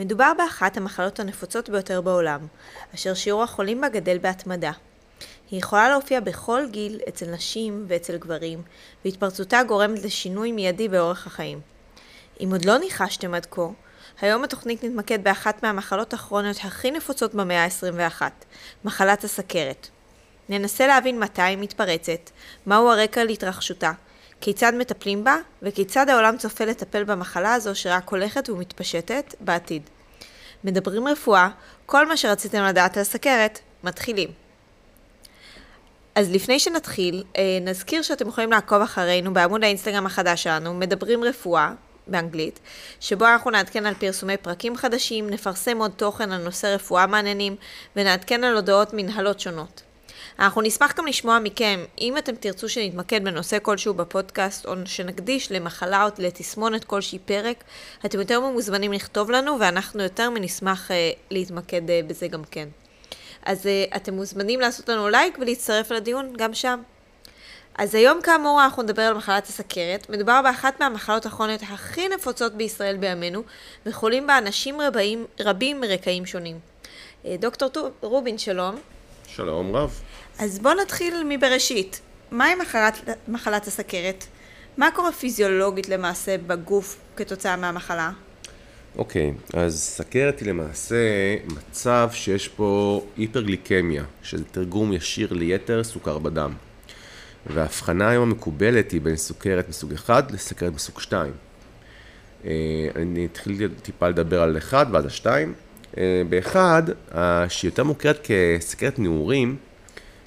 מדובר באחת המחלות הנפוצות ביותר בעולם, אשר שיעור החולים בה גדל בהתמדה. היא יכולה להופיע בכל גיל, אצל נשים ואצל גברים, והתפרצותה גורמת לשינוי מיידי באורח החיים. אם עוד לא ניחשתם עד כה, היום התוכנית נתמקד באחת מהמחלות הכרוניות הכי נפוצות במאה ה-21, מחלת הסכרת. ננסה להבין מתי היא מתפרצת, מהו הרקע להתרחשותה, כיצד מטפלים בה, וכיצד העולם צופה לטפל במחלה הזו שרק הולכת ומתפשטת בעתיד. מדברים רפואה, כל מה שרציתם לדעת על סכרת, מתחילים. אז לפני שנתחיל, אה, נזכיר שאתם יכולים לעקוב אחרינו בעמוד האינסטגרם החדש שלנו, מדברים רפואה, באנגלית, שבו אנחנו נעדכן על פרסומי פרקים חדשים, נפרסם עוד תוכן על נושא רפואה מעניינים, ונעדכן על הודעות מנהלות שונות. אנחנו נשמח גם לשמוע מכם, אם אתם תרצו שנתמקד בנושא כלשהו בפודקאסט, או שנקדיש למחלה או לתסמונת כלשהי פרק, אתם יותר מוזמנים לכתוב לנו, ואנחנו יותר מנשמח uh, להתמקד uh, בזה גם כן. אז uh, אתם מוזמנים לעשות לנו לייק ולהצטרף לדיון גם שם. אז היום כאמור אנחנו נדבר על מחלת הסכרת. מדובר באחת מהמחלות הכרוניות הכי נפוצות בישראל בימינו, וחולים בה אנשים רבים, רבים מרקעים שונים. דוקטור רובין, שלום. שלום רב. אז בואו נתחיל מבראשית. מהי מחלת, מחלת הסכרת? מה קורה פיזיולוגית למעשה בגוף כתוצאה מהמחלה? אוקיי, okay, אז סכרת היא למעשה מצב שיש פה היפרגליקמיה, שזה תרגום ישיר ליתר סוכר בדם. וההבחנה היום המקובלת היא בין סוכרת מסוג 1 לסכרת מסוג 2. אה, אני אתחיל טיפה לדבר על 1 ואז על 2. אה, באחד, שהיא יותר מוכרת כסכרת נעורים,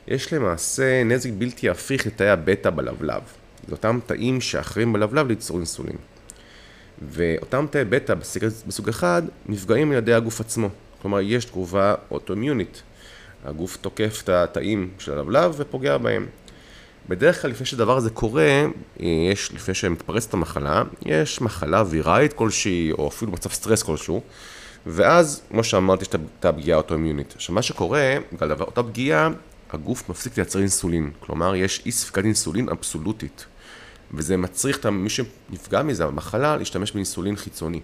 יש למעשה נזק בלתי הפיך לתאי הבטא בלבלב. זה אותם תאים שאחרים בלבלב ליצור אינסולין. ואותם תאי בטא בסוג אחד נפגעים על ידי הגוף עצמו. כלומר, יש תגובה אוטואימיונית. הגוף תוקף את התאים של הלבלב ופוגע בהם. בדרך כלל לפני שדבר הזה קורה, יש, לפני שמתפרצת המחלה, יש מחלה ויראלית כלשהי, או אפילו מצב סטרס כלשהו, ואז, כמו שאמרתי, יש את הפגיעה האוטואימיונית. עכשיו, מה שקורה, בגלל אותה פגיעה, הגוף מפסיק לייצר אינסולין. כלומר, יש אי ספקת אינסולין אבסולוטית. וזה מצריך את מי שנפגע מזה, במחלה, להשתמש באינסולין חיצוני.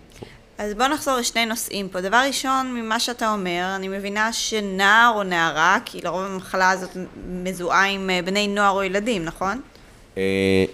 אז בוא נחזור לשני נושאים פה. דבר ראשון, ממה שאתה אומר, אני מבינה שנער או נערה, כי לרוב המחלה הזאת מזוהה עם אה, בני נוער או ילדים, נכון? אה,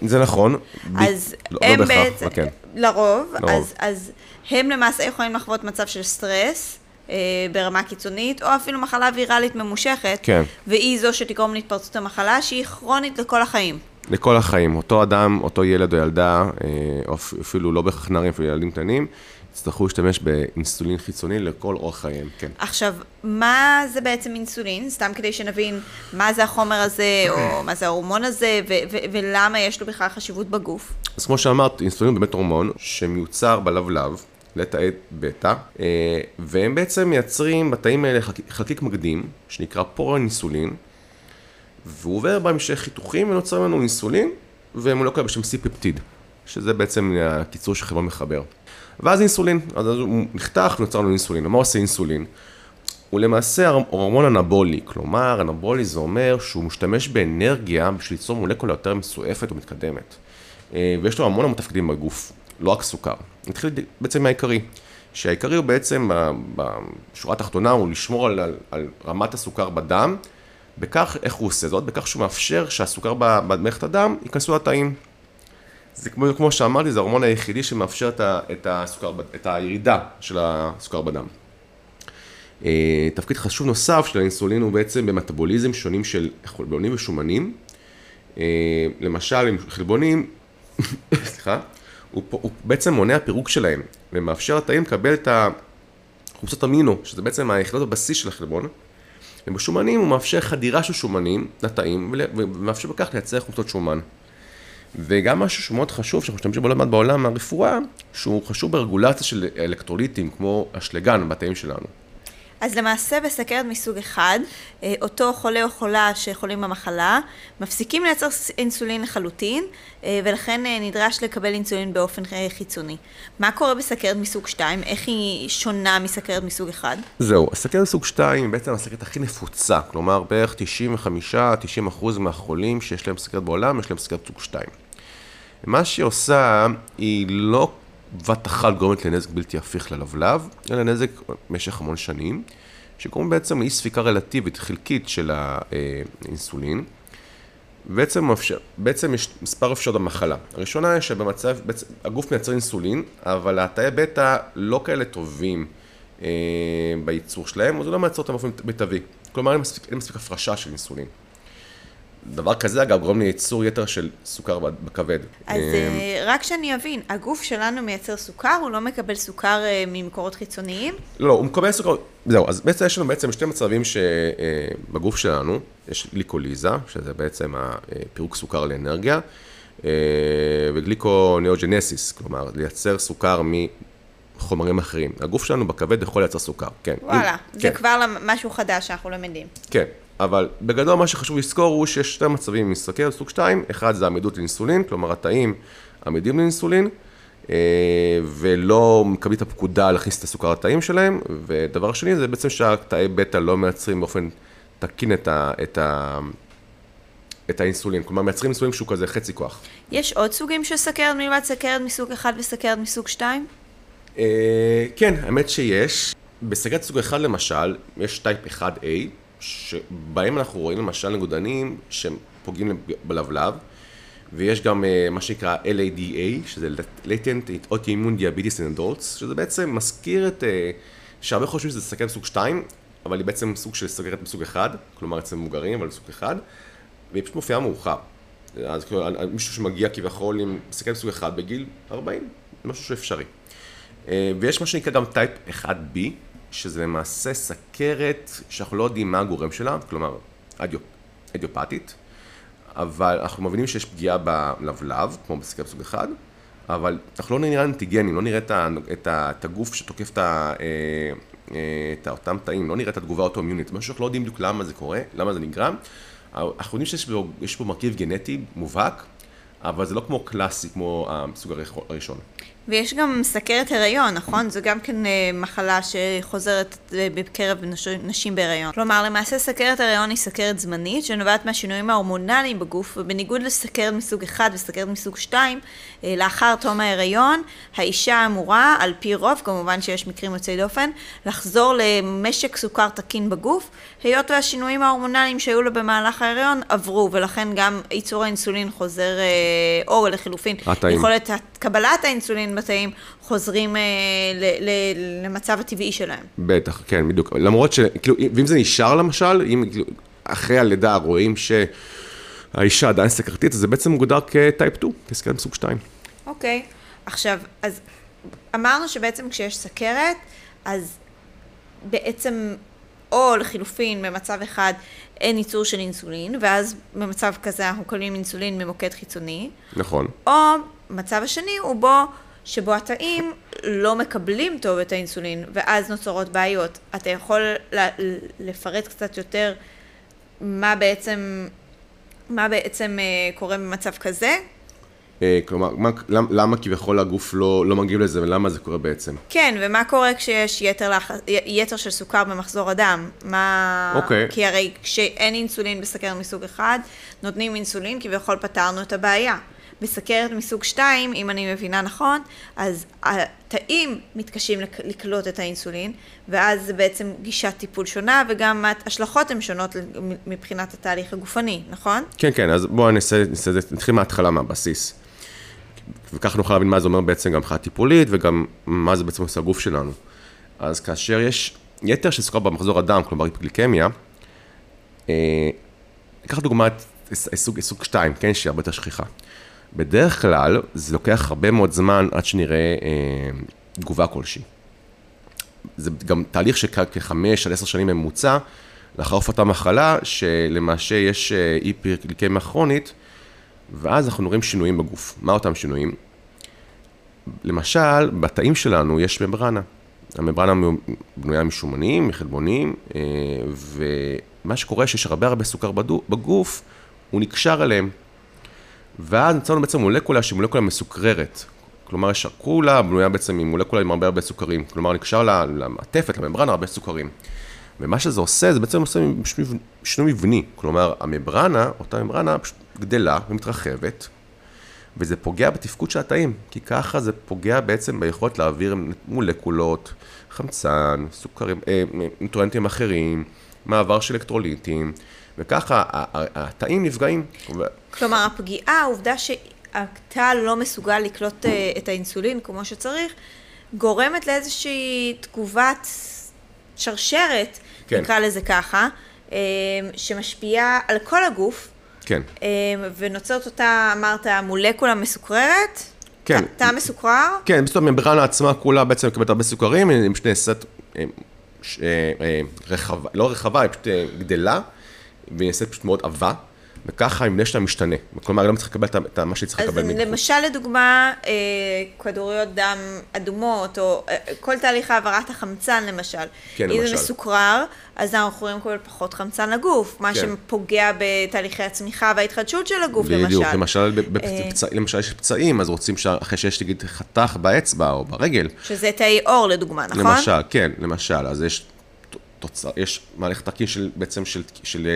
זה נכון. אז לא, לא הם לא בעצם, כן. לרוב, לרוב. אז, אז הם למעשה יכולים לחוות מצב של סטרס. אה, ברמה קיצונית, או אפילו מחלה ויראלית ממושכת, כן. והיא זו שתגרום להתפרצות המחלה, שהיא כרונית לכל החיים. לכל החיים. אותו אדם, אותו ילד או ילדה, אה, או אפילו לא בהכרח נערים, אפילו ילדים קטנים, יצטרכו להשתמש באינסולין חיצוני לכל אורח חייהם, כן. עכשיו, מה זה בעצם אינסולין? סתם כדי שנבין מה זה החומר הזה, או מה זה ההורמון הזה, ו- ו- ולמה יש לו בכלל חשיבות בגוף? אז כמו שאמרת, אינסולין הוא באמת הורמון שמיוצר בלבלב, לתאי בטא, אה, והם בעצם מייצרים בתאים האלה חלקיק מקדים, שנקרא פורניסולין, והוא עובר בהמשך חיתוכים ונוצר לנו אינסולין, ומולקולה בשם C-פפטיד, שזה בעצם הקיצור שחברה מחבר. ואז אינסולין, אז הוא נחתך ונוצר לנו אינסולין. ומה עושה אינסולין? הוא למעשה הורמון אנבולי, כלומר אנבולי זה אומר שהוא משתמש באנרגיה בשביל ליצור מולקולה יותר מסועפת ומתקדמת. אה, ויש לו המון המון תפקידים בגוף, לא רק סוכר. נתחיל בעצם מהעיקרי, שהעיקרי הוא בעצם, בשורה התחתונה, הוא לשמור על, על, על רמת הסוכר בדם, בכך, איך הוא עושה זאת? בכך שהוא מאפשר שהסוכר במערכת הדם ייכנסו לתאים. זה כמו, כמו שאמרתי, זה ההורמון היחידי שמאפשר את, ה, את, הסוכר, את הירידה של הסוכר בדם. אה, תפקיד חשוב נוסף של האינסולין הוא בעצם במטאבוליזם שונים של חלבונים ושומנים. אה, למשל, עם חלבונים, סליחה, הוא, הוא בעצם מונע פירוק שלהם, ומאפשר לתאים לקבל את החומצות אמינו, שזה בעצם היחידות הבסיס של החלבון, ובשומנים הוא מאפשר חדירה של שומנים לתאים, ומאפשר בכך לייצר חומצות שומן. וגם משהו שהוא מאוד חשוב, שאנחנו משתמשים בו למד בעולם הרפואה, שהוא חשוב ברגולציה של אלקטרוליטים, כמו אשלגן בתאים שלנו. אז למעשה בסכרת מסוג אחד, אה, אותו חולה או חולה שחולים במחלה, מפסיקים לייצר אינסולין לחלוטין, אה, ולכן אה, נדרש לקבל אינסולין באופן חיצוני. מה קורה בסכרת מסוג 2? איך היא שונה מסכרת מסוג 1? זהו, הסכרת מסוג 2 היא בעצם הסכרת הכי נפוצה, כלומר בערך 95-90% מהחולים שיש להם סכרת בעולם, יש להם סכרת סוג 2. מה שהיא עושה, היא לא בבת אחת גורמת לנזק בלתי הפיך ללבלב, אלא נזק במשך המון שנים, שגורם בעצם לאי ספיקה רלטיבית חלקית של האינסולין. בעצם, מאפשר, בעצם יש מספר אפשרויות במחלה. הראשונה היא שבמצב, בעצם, הגוף מייצר אינסולין, אבל התאי בטא לא כאלה טובים אה, בייצור שלהם, אז הוא לא מייצר אותם באופן מיטבי. כלומר, אין מספיק, אין מספיק הפרשה של אינסולין. דבר כזה, אגב, גורם לייצור יתר של סוכר בכבד. אז אה, רק שאני אבין, הגוף שלנו מייצר סוכר, הוא לא מקבל סוכר אה, ממקורות חיצוניים? לא, הוא מקבל סוכר, זהו, אז בעצם יש לנו בעצם שתי מצבים שבגוף שלנו, יש גליקוליזה, שזה בעצם הפירוק סוכר לאנרגיה, אה, וגליקוניאוג'נסיס, כלומר, לייצר סוכר מחומרים אחרים. הגוף שלנו בכבד יכול לייצר סוכר, כן. וואלה, אם, זה כן. כבר משהו חדש שאנחנו למדים. כן, אבל בגדול מה שחשוב לזכור הוא שיש שתי מצבים סוכר סוג 2, אחד זה עמידות לאינסולין, כלומר התאים עמידים לאינסולין, אה, ולא מקבלים את הפקודה להכניס את הסוכר לתאים שלהם, ודבר שני זה בעצם שהתאי בטא לא מייצרים באופן תקין את, ה, את, ה, את האינסולין, כלומר מייצרים אינסולין שהוא כזה חצי כוח. יש עוד סוגים של סכרת מלבד סכרת מסוג 1 וסכרת מסוג 2? אה, כן, האמת שיש. בסגרת סוג 1 למשל, יש טייפ 1A, שבהם אנחנו רואים למשל נגודנים שפוגעים בלבלב, ויש גם uh, מה שנקרא LADA, שזה latent autoimmune diabetes in adults, שזה בעצם מזכיר את, uh, שהרבה חושבים שזה סכרת מסוג 2, אבל היא בעצם סוג של סכרת מסוג 1, כלומר אצל מבוגרים, אבל סוג 1, והיא פשוט מופיעה מאוחר. אז כאילו, מישהו שמגיע כביכול עם סכרת מסוג 1 בגיל 40, משהו שאפשרי. Uh, ויש מה שנקרא גם טייפ 1B, שזה למעשה סכרת שאנחנו לא יודעים מה הגורם שלה, כלומר אדיופ, אדיופטית, אבל אנחנו מבינים שיש פגיעה בלבלב, כמו בסכרת סוג אחד, אבל אנחנו לא נראה אנטיגנים, לא נראה את, הגוף שתוקף את, ה, אה, את אותם תאים, לא נראה את התגובה האוטואמיונית, משהו שאנחנו לא יודעים בדיוק למה זה קורה, למה זה נגרם. אנחנו יודעים שיש פה, פה מרכיב גנטי מובהק, אבל זה לא כמו קלאסי, כמו הסוג הראשון. ויש גם סכרת הריון, נכון? זו גם כן אה, מחלה שחוזרת אה, בקרב נשים בהריון. כלומר, למעשה סכרת הריון היא סכרת זמנית, שנובעת מהשינויים ההורמונליים בגוף, ובניגוד לסכרת מסוג 1 וסכרת מסוג 2, אה, לאחר תום ההריון, האישה אמורה, על פי רוב, כמובן שיש מקרים יוצאי דופן, לחזור למשק סוכר תקין בגוף, היות והשינויים ההורמונליים שהיו לה במהלך ההריון עברו, ולכן גם ייצור האינסולין חוזר, או לחילופין, יכולת קבלת האינסולין בתאים חוזרים אה, ל, ל, למצב הטבעי שלהם. בטח, כן, בדיוק. למרות ש... כאילו, ואם זה נשאר למשל, אם כאילו, אחרי הלידה רואים שהאישה עדיין סכרתית, אז זה בעצם מוגדר כטייפ 2, כסכרת מסוג 2. אוקיי. עכשיו, אז אמרנו שבעצם כשיש סכרת, אז בעצם, או לחילופין, במצב אחד אין ייצור של אינסולין, ואז במצב כזה אנחנו קולים אינסולין ממוקד חיצוני. נכון. או מצב השני הוא בו שבו התאים לא מקבלים טוב את האינסולין, ואז נוצרות בעיות. אתה יכול לפרט קצת יותר מה בעצם, מה בעצם אה, קורה במצב כזה? אה, כלומר, מה, למה, למה כביכול הגוף לא, לא מגיב לזה ולמה זה קורה בעצם? כן, ומה קורה כשיש יתר, לח... יתר של סוכר במחזור הדם? מה... אוקיי. כי הרי כשאין אינסולין בסכרת מסוג אחד, נותנים אינסולין, כביכול פתרנו את הבעיה. בסכרת מסוג 2, אם אני מבינה נכון, אז התאים מתקשים לקלוט את האינסולין, ואז זה בעצם גישת טיפול שונה, וגם ההשלכות הן שונות מבחינת התהליך הגופני, נכון? כן, כן, אז בואו נתחיל מההתחלה, מהבסיס. וככה נוכל להבין מה זה אומר בעצם גם מבחינה טיפולית, וגם מה זה בעצם עושה הגוף שלנו. אז כאשר יש יתר של סוכר במחזור הדם, כלומר היפוגליקמיה, אה, את סוג, סוג 2, כן, שהיא הרבה יותר שכיחה. בדרך כלל זה לוקח הרבה מאוד זמן עד שנראה אה, תגובה כלשהי. זה גם תהליך שכחמש עד עשר שנים ממוצע, לאחר הופעת המחלה, שלמעשה יש אה, היפרקליקמיה כרונית, ואז אנחנו רואים שינויים בגוף. מה אותם שינויים? למשל, בתאים שלנו יש ממברנה. הממברנה בנויה משומנים, מחלבונים, אה, ומה שקורה שיש הרבה הרבה סוכר בגוף, הוא נקשר אליהם. ואז נוצרנו בעצם מולקולה שהיא מולקולה מסוכררת. כלומר, יש כולה בנויה בעצם ממולקולה עם הרבה הרבה סוכרים. כלומר, נקשר למעטפת, לממברנה, הרבה סוכרים. ומה שזה עושה, זה בעצם עושה שינוי מבני. כלומר, הממברנה, אותה ממברנה, פשוט גדלה ומתרחבת, וזה פוגע בתפקוד של התאים, כי ככה זה פוגע בעצם ביכולת להעביר מולקולות, חמצן, סוכרים, אה, נוטרנטים אחרים, מעבר של אלקטרוליטים, וככה התאים נפגעים. כלומר, הפגיעה, העובדה שהתא לא מסוגל לקלוט אה, את האינסולין כמו שצריך, גורמת לאיזושהי תגובת שרשרת, כן. נקרא לזה ככה, אה, שמשפיעה על כל הגוף. כן. אה, ונוצרת אותה, אמרת, מולקולה מסוכררת? כן. תא מסוכרר? כן, בסוף הממברנה עצמה כולה בעצם מקבלת הרבה סוכרים, עם שני סט, רחבה, לא רחבה, היא פשוט גדלה, והיא נעשית פשוט מאוד עבה. וככה המבנה שלה משתנה. כלומר, היא לא מצליחה לקבל את מה שהיא צריכה לקבל מבחוץ. אז למשל, לדוגמה, אה, כדוריות דם אדומות, או אה, כל תהליך העברת החמצן, למשל. כן, למשל. אם זה מסוקרר, אז אנחנו יכולים לקבל פחות חמצן לגוף, מה כן. שפוגע בתהליכי הצמיחה וההתחדשות של הגוף, בדיוק. למשל. בדיוק, למשל, בפצע, אה, למשל יש פצעים, אז רוצים שאחרי שיש, נגיד, חתך באצבע או ברגל. שזה תאי עור, לדוגמה, נכון? למשל, כן, למשל. אז יש תוצר, יש מערכת תקין של, בעצם של, של, של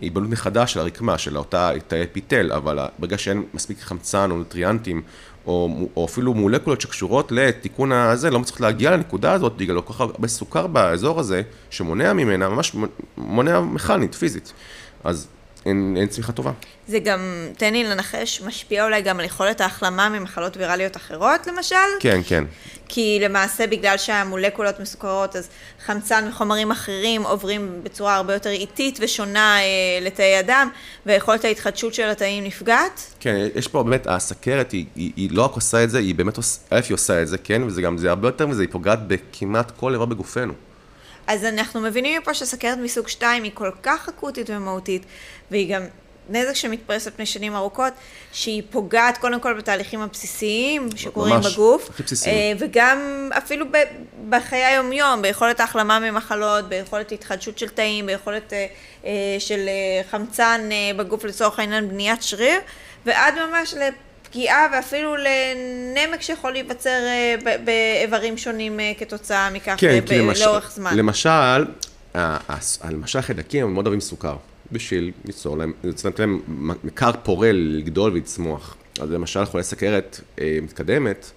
היבנות מחדש של הרקמה, של אותה תאי אפיטל, אבל ברגע שאין מספיק חמצן או נוטריאנטים, או, או אפילו מולקולות שקשורות לתיקון הזה, לא מצליחות להגיע לנקודה הזאת, בגלל כל כך הרבה סוכר באזור הזה, שמונע ממנה, ממש מונע מכנית, פיזית. אז אין, אין צמיחה טובה. זה גם, תן לי לנחש, משפיע אולי גם על יכולת ההחלמה ממחלות ויראליות אחרות, למשל? כן, כן. כי למעשה, בגלל שהמולקולות מסוכרות, אז חמצן וחומרים אחרים עוברים בצורה הרבה יותר איטית ושונה אה, לתאי הדם, ויכולת ההתחדשות של התאים נפגעת? כן, יש פה באמת, הסכרת, היא, היא, היא לא רק עושה את זה, היא באמת, א', היא עושה את זה, כן, וזה גם, זה הרבה יותר מזה, היא פוגעת בכמעט כל איבר בגופנו. אז אנחנו מבינים מפה שסכרת מסוג 2 היא כל כך אקוטית ומהותית, והיא גם נזק שמתפרס על פני שנים ארוכות, שהיא פוגעת קודם כל בתהליכים הבסיסיים שקורים ממש, בגוף, הכי בסיסיים. אה, וגם אפילו ב, בחיי היום-יום, ביכולת ההחלמה ממחלות, ביכולת התחדשות של תאים, ביכולת אה, אה, של חמצן בגוף לצורך העניין בניית שריר, ועד ממש לפגיעה ואפילו לנמק שיכול להיווצר באיברים שונים כתוצאה מכך כן, ב- לאורך זמן. למשל, למשל חיידקים הם מאוד אוהבים סוכר. בשביל ליצור להם, לתת להם מקר פורה לגדול ולצמוח. אז למשל חולי סכרת אה, מתקדמת,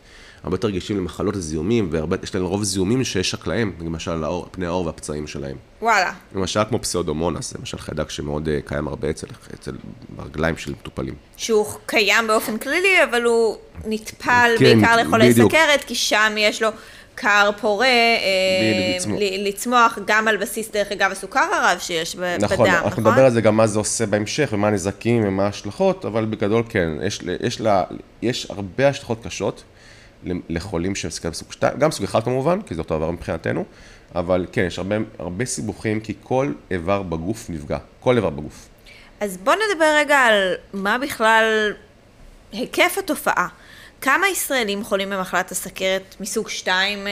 הרבה יותר רגישים למחלות וזיהומים, ויש להם רוב זיהומים שיש להם, למשל האור, פני העור והפצעים שלהם. וואלה. למשל כמו פסאודומונס, למשל חיידק שמאוד אה, קיים הרבה אצל, אצל הרגליים של מטופלים. שהוא קיים באופן כללי, אבל הוא נטפל כן, בעיקר לחולי סכרת, כי שם יש לו קר פורה, אה, לצמוח גם על בסיס, דרך אגב, הסוכר הרב שיש בדם, נכון? נכון, אנחנו נדבר על זה גם מה זה עושה בהמשך, ומה הנזקים ומה ההשלכות, אבל בגדול כן, יש, יש, לה, יש הרבה השלכות קשות לחולים של סוכר בסוג 2, גם סוג 1 כמובן, כי זה אותו דבר מבחינתנו, אבל כן, יש הרבה, הרבה סיבוכים, כי כל איבר בגוף נפגע, כל איבר בגוף. אז בוא נדבר רגע על מה בכלל היקף התופעה. כמה ישראלים חולים במחלת הסכרת מסוג 2 אה, אה,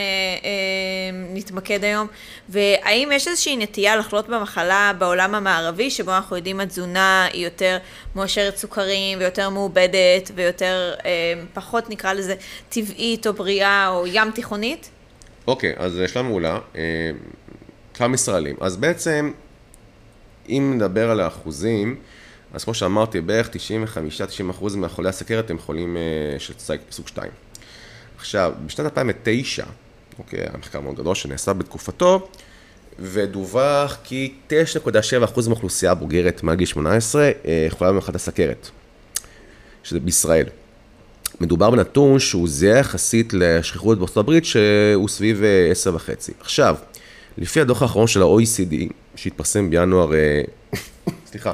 נתמקד היום, והאם יש איזושהי נטייה לחלות במחלה בעולם המערבי, שבו אנחנו יודעים התזונה היא יותר מועשרת סוכרים ויותר מעובדת ויותר, אה, פחות נקרא לזה טבעית או בריאה או ים תיכונית? אוקיי, okay, אז יש לנו מעולה. אה, כמה ישראלים. אז בעצם, אם נדבר על האחוזים, אז כמו שאמרתי, בערך 95-90% מהחולי הסכרת הם חולים אה, של סוג 2. עכשיו, בשנת 2009, אוקיי, המחקר מאוד גדול שנעשה בתקופתו, ודווח כי 9.7% מהאוכלוסייה הבוגרת מעל גיל 18 אה, חולה במחלת הסכרת, שזה בישראל. מדובר בנתון שהוא זהה יחסית לשכיחות בארצות הברית שהוא סביב 10.5. אה, עכשיו, לפי הדוח האחרון של ה-OECD, שהתפרסם בינואר, סליחה,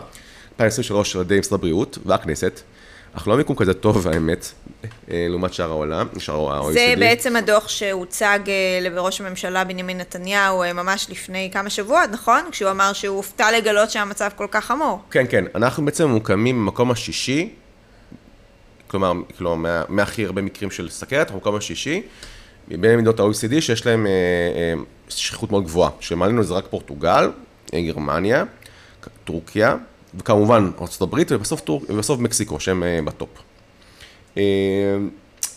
2023 על ידי משרד הבריאות והכנסת. אנחנו לא מיקום כזה טוב, האמת, אה, לעומת שאר העולם, שאר ה-OECD. זה בעצם הדוח שהוצג אה, לראש הממשלה בנימין נתניהו אה, ממש לפני כמה שבועות, נכון? כשהוא אמר שהוא הופתע לגלות שהמצב כל כך חמור. כן, כן. אנחנו בעצם ממוקמים במקום השישי, כלומר, כלומר מהכי הרבה מקרים של סכרת, אנחנו במקום השישי, מבין מדינות ה-OECD שיש להם שכיחות מאוד גבוהה. שמעלינו זה רק פורטוגל, גרמניה, טורקיה, וכמובן ארה"ב ובסוף, טור... ובסוף מקסיקו, שהם uh, בטופ. Uh,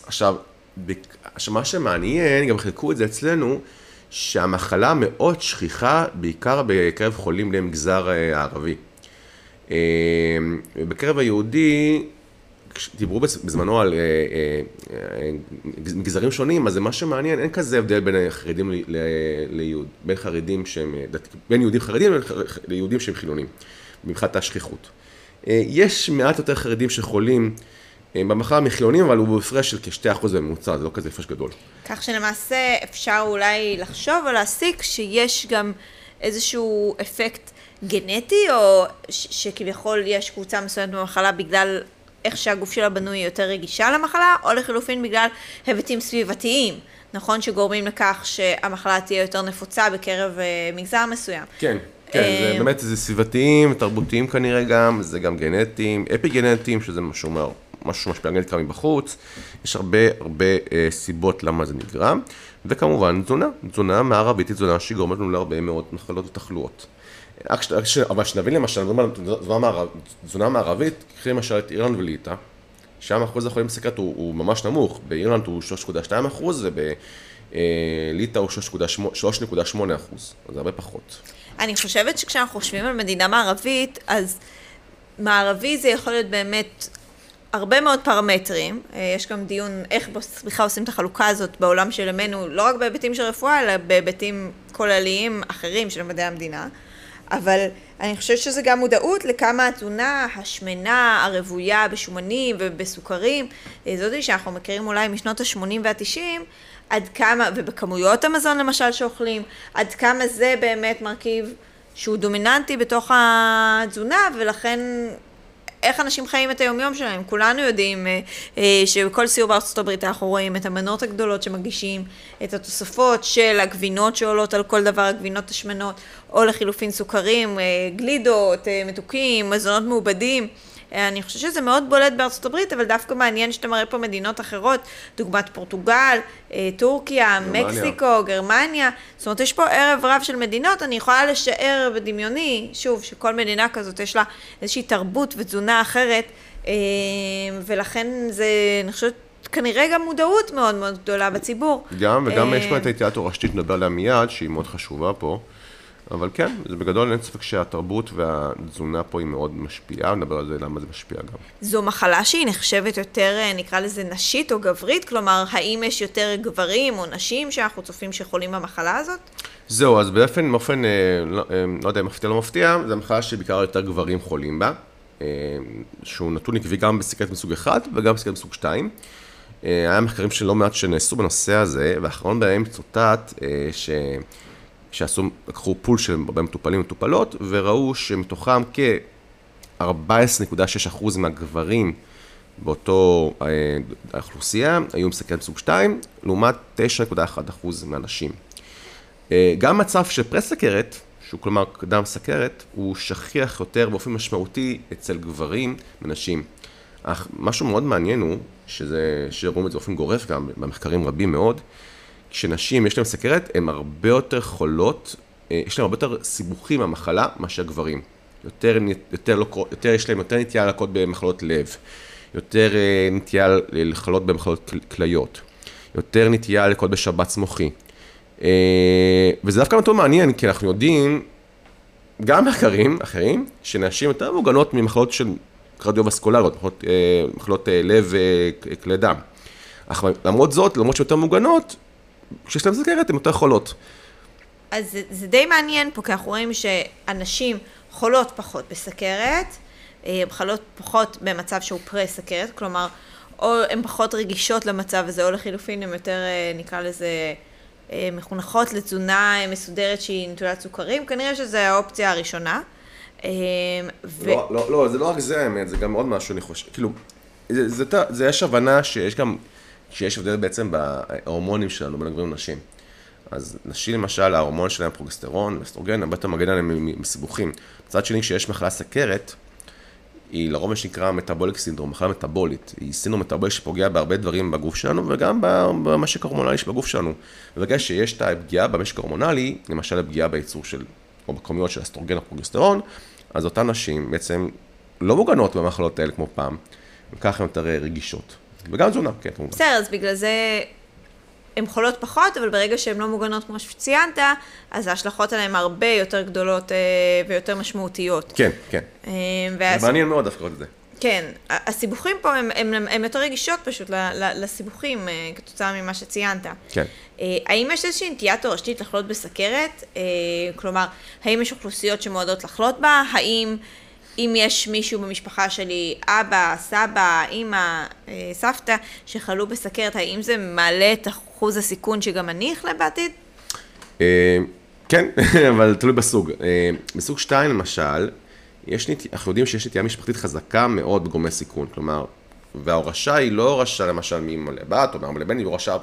עכשיו, מה שמעניין, גם חילקו את זה אצלנו, שהמחלה מאוד שכיחה, בעיקר בקרב חולים למגזר uh, הערבי. Uh, בקרב היהודי, כשדיברו בז- בזמנו על אה, אה, אה, מגזרים שונים, אז זה מה שמעניין, אין כזה הבדל בין החרדים ל- ל- ליהוד, בין חרדים שהם, אה, בין יהודים חרדים ליהודים שהם חילונים, מבחינת השכיחות. אה, יש מעט יותר חרדים שחולים אה, במחלה מחילונים, אבל הוא בהפרש של כ-2% בממוצע, זה לא כזה הפרש גדול. כך שלמעשה אפשר אולי לחשוב או להסיק שיש גם איזשהו אפקט גנטי, או שכביכול יש קבוצה מסוימת במחלה בגלל איך שהגוף שלה בנוי יותר רגישה למחלה, או לחילופין בגלל היבטים סביבתיים, נכון? שגורמים לכך שהמחלה תהיה יותר נפוצה בקרב אה, מגזר מסוים. כן, כן, זה אה, באמת, זה סביבתיים, תרבותיים כנראה גם, זה גם גנטיים, אפי גנטיים, שזה משהו אומר, משהו שמשפיע על גנטיקה מבחוץ, יש הרבה הרבה אה, סיבות למה זה נגרם, וכמובן תזונה, תזונה מערבית היא תזונה שהיא גורמת לנו להרבה מאוד מחלות ותחלואות. רק ש... רק ש... אבל שנבין למשל, מדברים על תזונה, מערב... תזונה מערבית, קחי למשל את אירלנד וליטא, שם אחוז החולים בסכרת הוא, הוא ממש נמוך, באירלנד הוא 3.2 אחוז ובליטא הוא 3.8 אחוז, זה הרבה פחות. אני חושבת שכשאנחנו חושבים על מדינה מערבית, אז מערבי זה יכול להיות באמת הרבה מאוד פרמטרים. אה, יש גם דיון איך בכלל עושים את החלוקה הזאת בעולם של ימינו, לא רק בהיבטים של רפואה, אלא בהיבטים כולליים אחרים של מדעי המדינה. אבל אני חושבת שזה גם מודעות לכמה התזונה השמנה, הרוויה בשומנים ובסוכרים, אה, זאתי שאנחנו מכירים אולי משנות ה-80 וה-90, עד כמה, ובכמויות המזון למשל שאוכלים, עד כמה זה באמת מרכיב שהוא דומיננטי בתוך התזונה, ולכן איך אנשים חיים את היומיום שלהם. כולנו יודעים אה, אה, שבכל סיור בארצות הברית אנחנו רואים את המנות הגדולות שמגישים, את התוספות של הגבינות שעולות על כל דבר, הגבינות השמנות, או לחילופין סוכרים, אה, גלידות, אה, מתוקים, מזונות מעובדים. אני חושבת שזה מאוד בולט בארצות הברית, אבל דווקא מעניין שאתה מראה פה מדינות אחרות, דוגמת פורטוגל, אה, טורקיה, גרמניה. מקסיקו, גרמניה. זאת אומרת, יש פה ערב רב של מדינות, אני יכולה לשער בדמיוני, שוב, שכל מדינה כזאת יש לה איזושהי תרבות ותזונה אחרת, אה, ולכן זה, אני חושבת, כנראה גם מודעות מאוד מאוד גדולה בציבור. גם, וגם אה, יש פה את ההתייעלות תורשתית, נדבר עליה מיד, שהיא מאוד חשובה פה. אבל כן, זה בגדול אין ספק שהתרבות והתזונה פה היא מאוד משפיעה, נדבר על זה למה זה משפיע גם. זו מחלה שהיא נחשבת יותר, אה, נקרא לזה נשית או גברית? כלומר, האם יש יותר גברים או נשים שאנחנו צופים שחולים במחלה הזאת? זהו, אז באופן, באופן, אה, לא, אה, לא יודע אם מפתיע או לא מפתיע, זו מחלה שבעיקר יותר גברים חולים בה, שהוא נתון עקבי גם בסכרת מסוג 1 וגם בסכרת מסוג 2. אה, היה מחקרים שלא מעט שנעשו בנושא הזה, והאחרון בהם צוטט ש... שעשו, לקחו פול של הרבה מטופלים ומטופלות, וראו שמתוכם כ-14.6% מהגברים באותו אה, האוכלוסייה היו עם סכרת מסוג 2, לעומת 9.1% מהנשים. אה, גם מצב של פרסכרת, שהוא כלומר דם סכרת, הוא שכיח יותר באופן משמעותי אצל גברים מנשים. אך משהו מאוד מעניין הוא, שזה, שרואים את זה באופן גורף גם במחקרים רבים מאוד, כשנשים יש להן סכרת, הן הרבה יותר חולות, אה, יש להן הרבה יותר סיבוכים מהמחלה מאשר גברים. יותר, יותר, לא, יותר יש להם יותר נטייה לקות במחלות לב, יותר אה, נטייה לחלות במחלות כל- כליות, יותר נטייה לקות בשבץ מוחי. אה, וזה דווקא נתון מעניין, כי אנחנו יודעים, גם מחקרים אחרים, שנשים יותר מוגנות ממחלות של קרדיו-וסקולריות, מחלות, מחלות לב וכלי דם. אך למרות זאת, למרות שיותר מוגנות, כשיש להן סכרת הן יותר חולות. אז זה, זה די מעניין פה, כי אנחנו רואים שאנשים חולות פחות בסכרת, אה, הן חולות פחות במצב שהוא פרה-סכרת, כלומר, או הן פחות רגישות למצב הזה, או לחילופין הן יותר, אה, נקרא לזה, אה, מחונכות לתזונה אה, מסודרת שהיא נטולת סוכרים, כנראה שזו האופציה הראשונה. אה, ו... לא, לא, לא, זה לא רק זה האמת, זה גם עוד משהו, אני חושב, כאילו, זה, זה, זה, זה יש הבנה שיש גם, שיש הבדל בעצם בהורמונים שלנו בין הגברים לנשים. אז נשים למשל, ההורמון שלהם פרוגסטרון, אסטרוגן, הרבה יותר מגן עליהם מסיבוכים. מצד שני, כשיש מחלה סכרת, היא לרוב מה שנקרא מטאבוליק סינדרום, מחלה מטאבולית. היא סינדרום מטאבולי שפוגע בהרבה דברים בגוף שלנו וגם במשק ההורמונלי שבגוף שלנו. וברגע שיש את הפגיעה במשק ההורמונלי, למשל הפגיעה בייצור של, או בכמויות של אסטרוגן או פרוגסטרון, אז אותן נשים בעצם לא מוגנות במחלות האלה כמו פעם, וככה הן יותר רגישות. וגם תזונה, כן, כמובן. בסדר, אז בגלל זה הן חולות פחות, אבל ברגע שהן לא מוגנות כמו שציינת, אז ההשלכות עליהן הרבה יותר גדולות אה, ויותר משמעותיות. כן, כן. אה, זה ואז... מעניין מאוד דווקא את זה. כן, הסיבוכים פה הם, הם, הם יותר רגישות פשוט לסיבוכים אה, כתוצאה ממה שציינת. כן. האם יש איזושהי נטייה תורשתית לחלות בסכרת? כלומר, האם יש אוכלוסיות שמועדות לחלות בה? האם אם יש מישהו במשפחה שלי, אבא, סבא, אימא, אה, סבתא, שחלו בסכרת, האם זה מעלה את אחוז הסיכון שגם אני אחלה בעתיד? אה, כן, אבל תלוי בסוג. אה, בסוג 2 למשל, יש נת... אנחנו יודעים שיש נטייה משפחתית חזקה מאוד בגורמי סיכון, כלומר, וההורשה היא לא הורשה למשל מאמא לבת או מאמא לבן, היא הורשה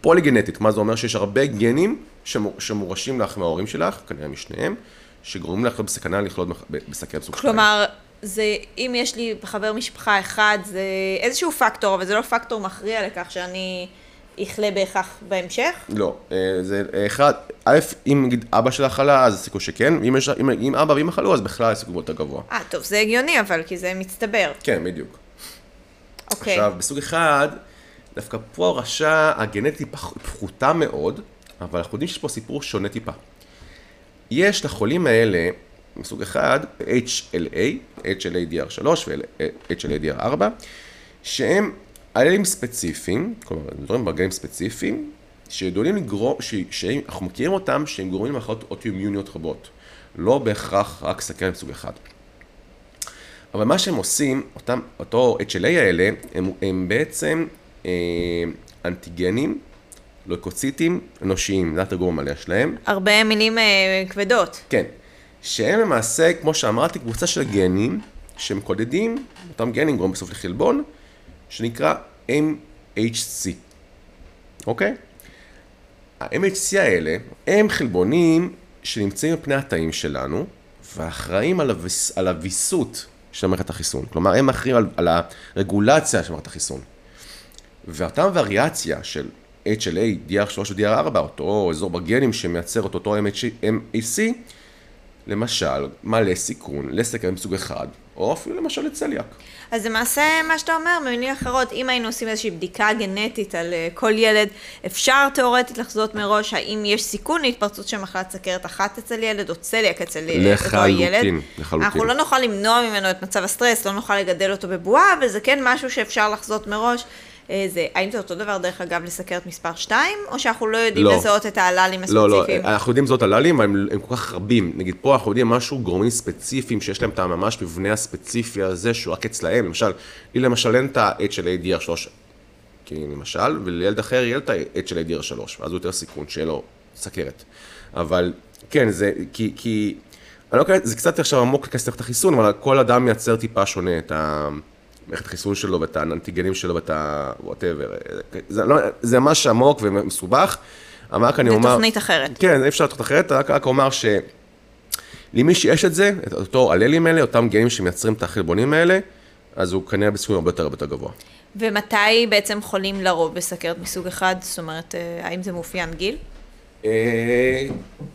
פוליגנטית, מה זה אומר שיש הרבה גנים שמור... שמורשים לך מההורים שלך, כנראה משניהם, שגורמים לך בסכנה לחלות ב- בסכרת סוג 2. כלומר, זה, אם יש לי חבר משפחה אחד, זה איזשהו פקטור, אבל זה לא פקטור מכריע לכך שאני אחלה בהכרח בהמשך. לא, אה, זה אחד, א', אם נגיד אבא שלך חלה, אז הסיכוי שכן, אם, יש, אם, אם אבא ואמא חלו, אז בכלל הסיכוי יותר גבוה. אה, טוב, זה הגיוני, אבל כי זה מצטבר. כן, בדיוק. אוקיי. עכשיו, בסוג אחד, דווקא פה ההורשה הגנטית היא פח- פחותה מאוד, אבל אנחנו יודעים שיש פה סיפור שונה טיפה. יש לחולים האלה, מסוג אחד, HLA, HLA-DR3 ו-HLA-DR4, שהם אללים ספציפיים, כלומר, דברים בגנים ספציפיים, שידועים לגרום, שאנחנו מכירים אותם, שהם גורמים למחלות אוטואימיוניות רבות. לא בהכרח רק סכרת מסוג אחד. אבל מה שהם עושים, אותם, אותו HLA האלה, הם, הם בעצם אה, אנטיגנים, לויקוציטים אנושיים, זה התרגום המלא שלהם. הרבה מילים אה, כבדות. כן. שהם למעשה, כמו שאמרתי, קבוצה של גנים שמקודדים, אותם גנים גורמים בסוף לחלבון, שנקרא MHC. אוקיי? ה-MHC האלה הם חלבונים שנמצאים על פני התאים שלנו, ואחראים על, הוויס, על הוויסות של מערכת החיסון. כלומר, הם אחראים על, על הרגולציה של מערכת החיסון. ואותה וריאציה של HLA, DR3 ו-DR4, אותו אזור בגנים שמייצר את אותו MHC, למשל, מעלה סיכון לסכרת מסוג אחד, או אפילו למשל לצליאק. אז למעשה, מה שאתה אומר, במילים אחרות, אם היינו עושים איזושהי בדיקה גנטית על אה, כל ילד, אפשר תאורטית לחזות מראש האם יש סיכון להתפרצות של מחלת סכרת אחת אצל ילד, או צליאק אצל אה, אותו לחלוטין, ילד. לחלוטין. אנחנו לא נוכל למנוע ממנו את מצב הסטרס, לא נוכל לגדל אותו בבועה, אבל זה כן משהו שאפשר לחזות מראש. אה, זה, האם זה אותו דבר, דרך אגב, לסכרת מספר 2, או שאנחנו לא יודעים לא. לזהות את הללים לא, לא, הספציפיים? אנחנו יודעים זאת הללים, אבל הם, הם כל כך רבים. נגיד פה אנחנו יודעים משהו, גורמים ספציפיים שיש להם את הממש מבנה הספציפי הזה, שהוא רק אצלהם. למשל, לי למשל אין את ה-HLA-DR3, כי למשל, ולילד אחר יהיה את ה-HLA-DR3, ואז הוא יותר סיכון שיהיה לו סכרת. אבל כן, זה, כי, כי, אני לא יודע, זה קצת עכשיו עמוק להיכנס למערכת החיסון, אבל כל אדם מייצר טיפה שונה את ה... מערכת החיסון שלו ואת האנטיגנים שלו ואת ה... וואטאבר. זה, לא, זה ממש עמוק ומסובך. אבל רק אני זה אומר... תוכנית אחרת. כן, אי אפשר לתוכנית אחרת, רק, רק אומר שלמי שיש את זה, את אותו הללים האלה, אותם גנים שמייצרים את החלבונים האלה, אז הוא כנראה בסיכון הרבה יותר הרבה יותר גבוה. ומתי בעצם חולים לרוב בסכרת מסוג אחד? זאת אומרת, אה, האם זה מאופיין גיל? אה,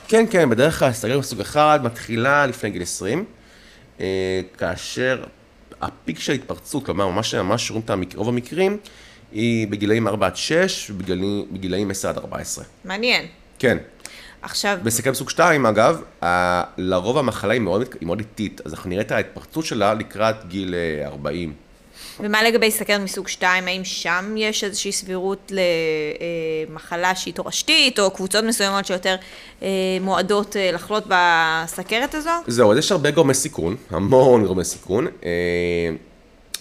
כן, כן, בדרך כלל סגרת מסוג אחד מתחילה לפני גיל 20, אה, כאשר הפיק של ההתפרצות, כלומר, ממש ממש רואים את רוב המקרים, היא בגילאים 4 עד 6 ובגילאים 10 עד 14. מעניין. כן. עכשיו, בסכרת מסוג 2, אגב, ה- לרוב המחלה היא מאוד, היא מאוד איטית, אז אנחנו נראה את ההתפרצות שלה לקראת גיל אה, 40. ומה לגבי סכרת מסוג 2? האם שם יש איזושהי סבירות למחלה שהיא תורשתית, או קבוצות מסוימות שיותר אה, מועדות אה, לחלות בסכרת הזו? זהו, אז יש הרבה גורמי סיכון, המון גורמי סיכון. אה,